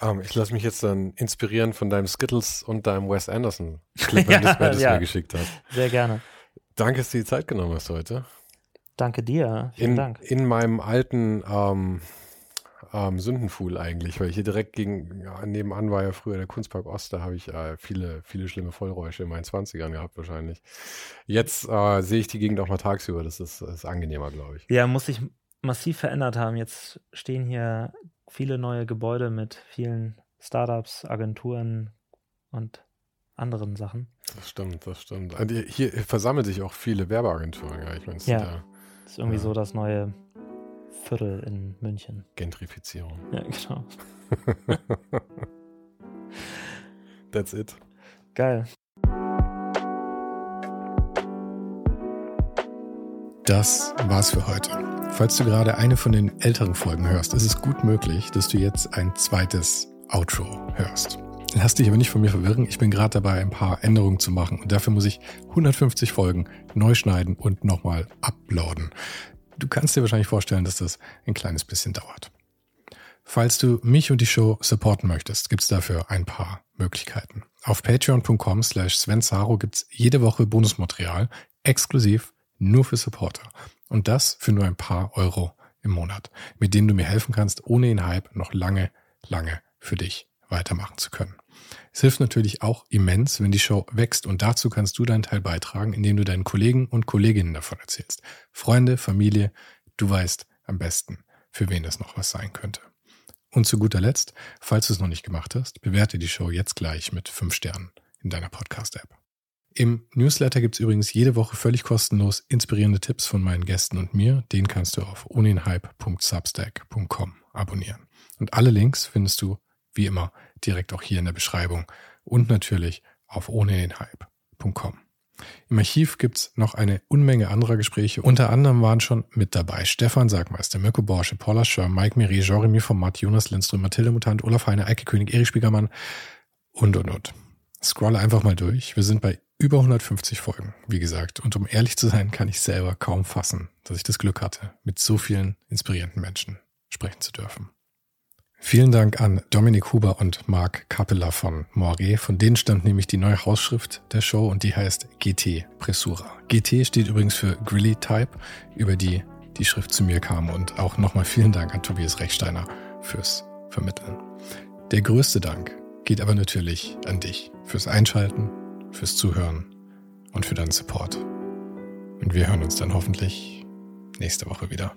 Um, ähm, ich lasse mich jetzt dann inspirieren von deinem Skittles und deinem Wes Anderson Clip, wenn ja, du es ja. mir geschickt hast. Sehr gerne. Danke, dass du die Zeit genommen hast heute. Danke dir. Vielen in, Dank. In meinem alten ähm, ähm, Sündenfuhl eigentlich, weil hier direkt gegen, ja, nebenan war ja früher der Kunstpark Ost, da habe ich äh, viele, viele schlimme Vollräusche in meinen 20ern gehabt wahrscheinlich. Jetzt äh, sehe ich die Gegend auch mal tagsüber, das ist, ist angenehmer, glaube ich. Ja, muss sich massiv verändert haben. Jetzt stehen hier viele neue Gebäude mit vielen Startups, Agenturen und anderen Sachen. Das stimmt, das stimmt. Hier versammeln sich auch viele Werbeagenturen, ja. Ich meine, ja, da, ist irgendwie ja. so das neue Viertel in München. Gentrifizierung. Ja, genau. That's it. Geil. Das war's für heute. Falls du gerade eine von den älteren Folgen hörst, ist es gut möglich, dass du jetzt ein zweites Outro hörst. Lass dich aber nicht von mir verwirren. Ich bin gerade dabei, ein paar Änderungen zu machen und dafür muss ich 150 Folgen neu schneiden und nochmal uploaden. Du kannst dir wahrscheinlich vorstellen, dass das ein kleines bisschen dauert. Falls du mich und die Show supporten möchtest, gibt's dafür ein paar Möglichkeiten. Auf patreon.com slash svensaro gibt's jede Woche Bonusmaterial, exklusiv nur für Supporter. Und das für nur ein paar Euro im Monat, mit denen du mir helfen kannst, ohne den Hype noch lange, lange für dich weitermachen zu können. Es hilft natürlich auch immens, wenn die Show wächst und dazu kannst du deinen Teil beitragen, indem du deinen Kollegen und Kolleginnen davon erzählst. Freunde, Familie, du weißt am besten, für wen das noch was sein könnte. Und zu guter Letzt, falls du es noch nicht gemacht hast, bewerte die Show jetzt gleich mit fünf Sternen in deiner Podcast-App. Im Newsletter gibt's übrigens jede Woche völlig kostenlos inspirierende Tipps von meinen Gästen und mir. Den kannst du auf oninhype.substack.com abonnieren. Und alle Links findest du, wie immer, direkt auch hier in der Beschreibung und natürlich auf ohnedenhype.com. Im Archiv gibt's noch eine Unmenge anderer Gespräche. Unter anderem waren schon mit dabei Stefan Sagmeister, Mirko Borsche, Paula Schör, Mike Miri, Jeremy Format, Jonas Lindström, Mathilde Mutant, Olaf Heine, Eike König, Erich Spiegermann und, und, und. Scroll einfach mal durch. Wir sind bei über 150 Folgen, wie gesagt. Und um ehrlich zu sein, kann ich selber kaum fassen, dass ich das Glück hatte, mit so vielen inspirierenden Menschen sprechen zu dürfen. Vielen Dank an Dominik Huber und Marc Capella von Moiré. Von denen stammt nämlich die neue Hausschrift der Show und die heißt GT Pressura. GT steht übrigens für Grilly Type, über die die Schrift zu mir kam. Und auch nochmal vielen Dank an Tobias Rechsteiner fürs Vermitteln. Der größte Dank geht aber natürlich an dich fürs Einschalten, fürs Zuhören und für deinen Support. Und wir hören uns dann hoffentlich nächste Woche wieder.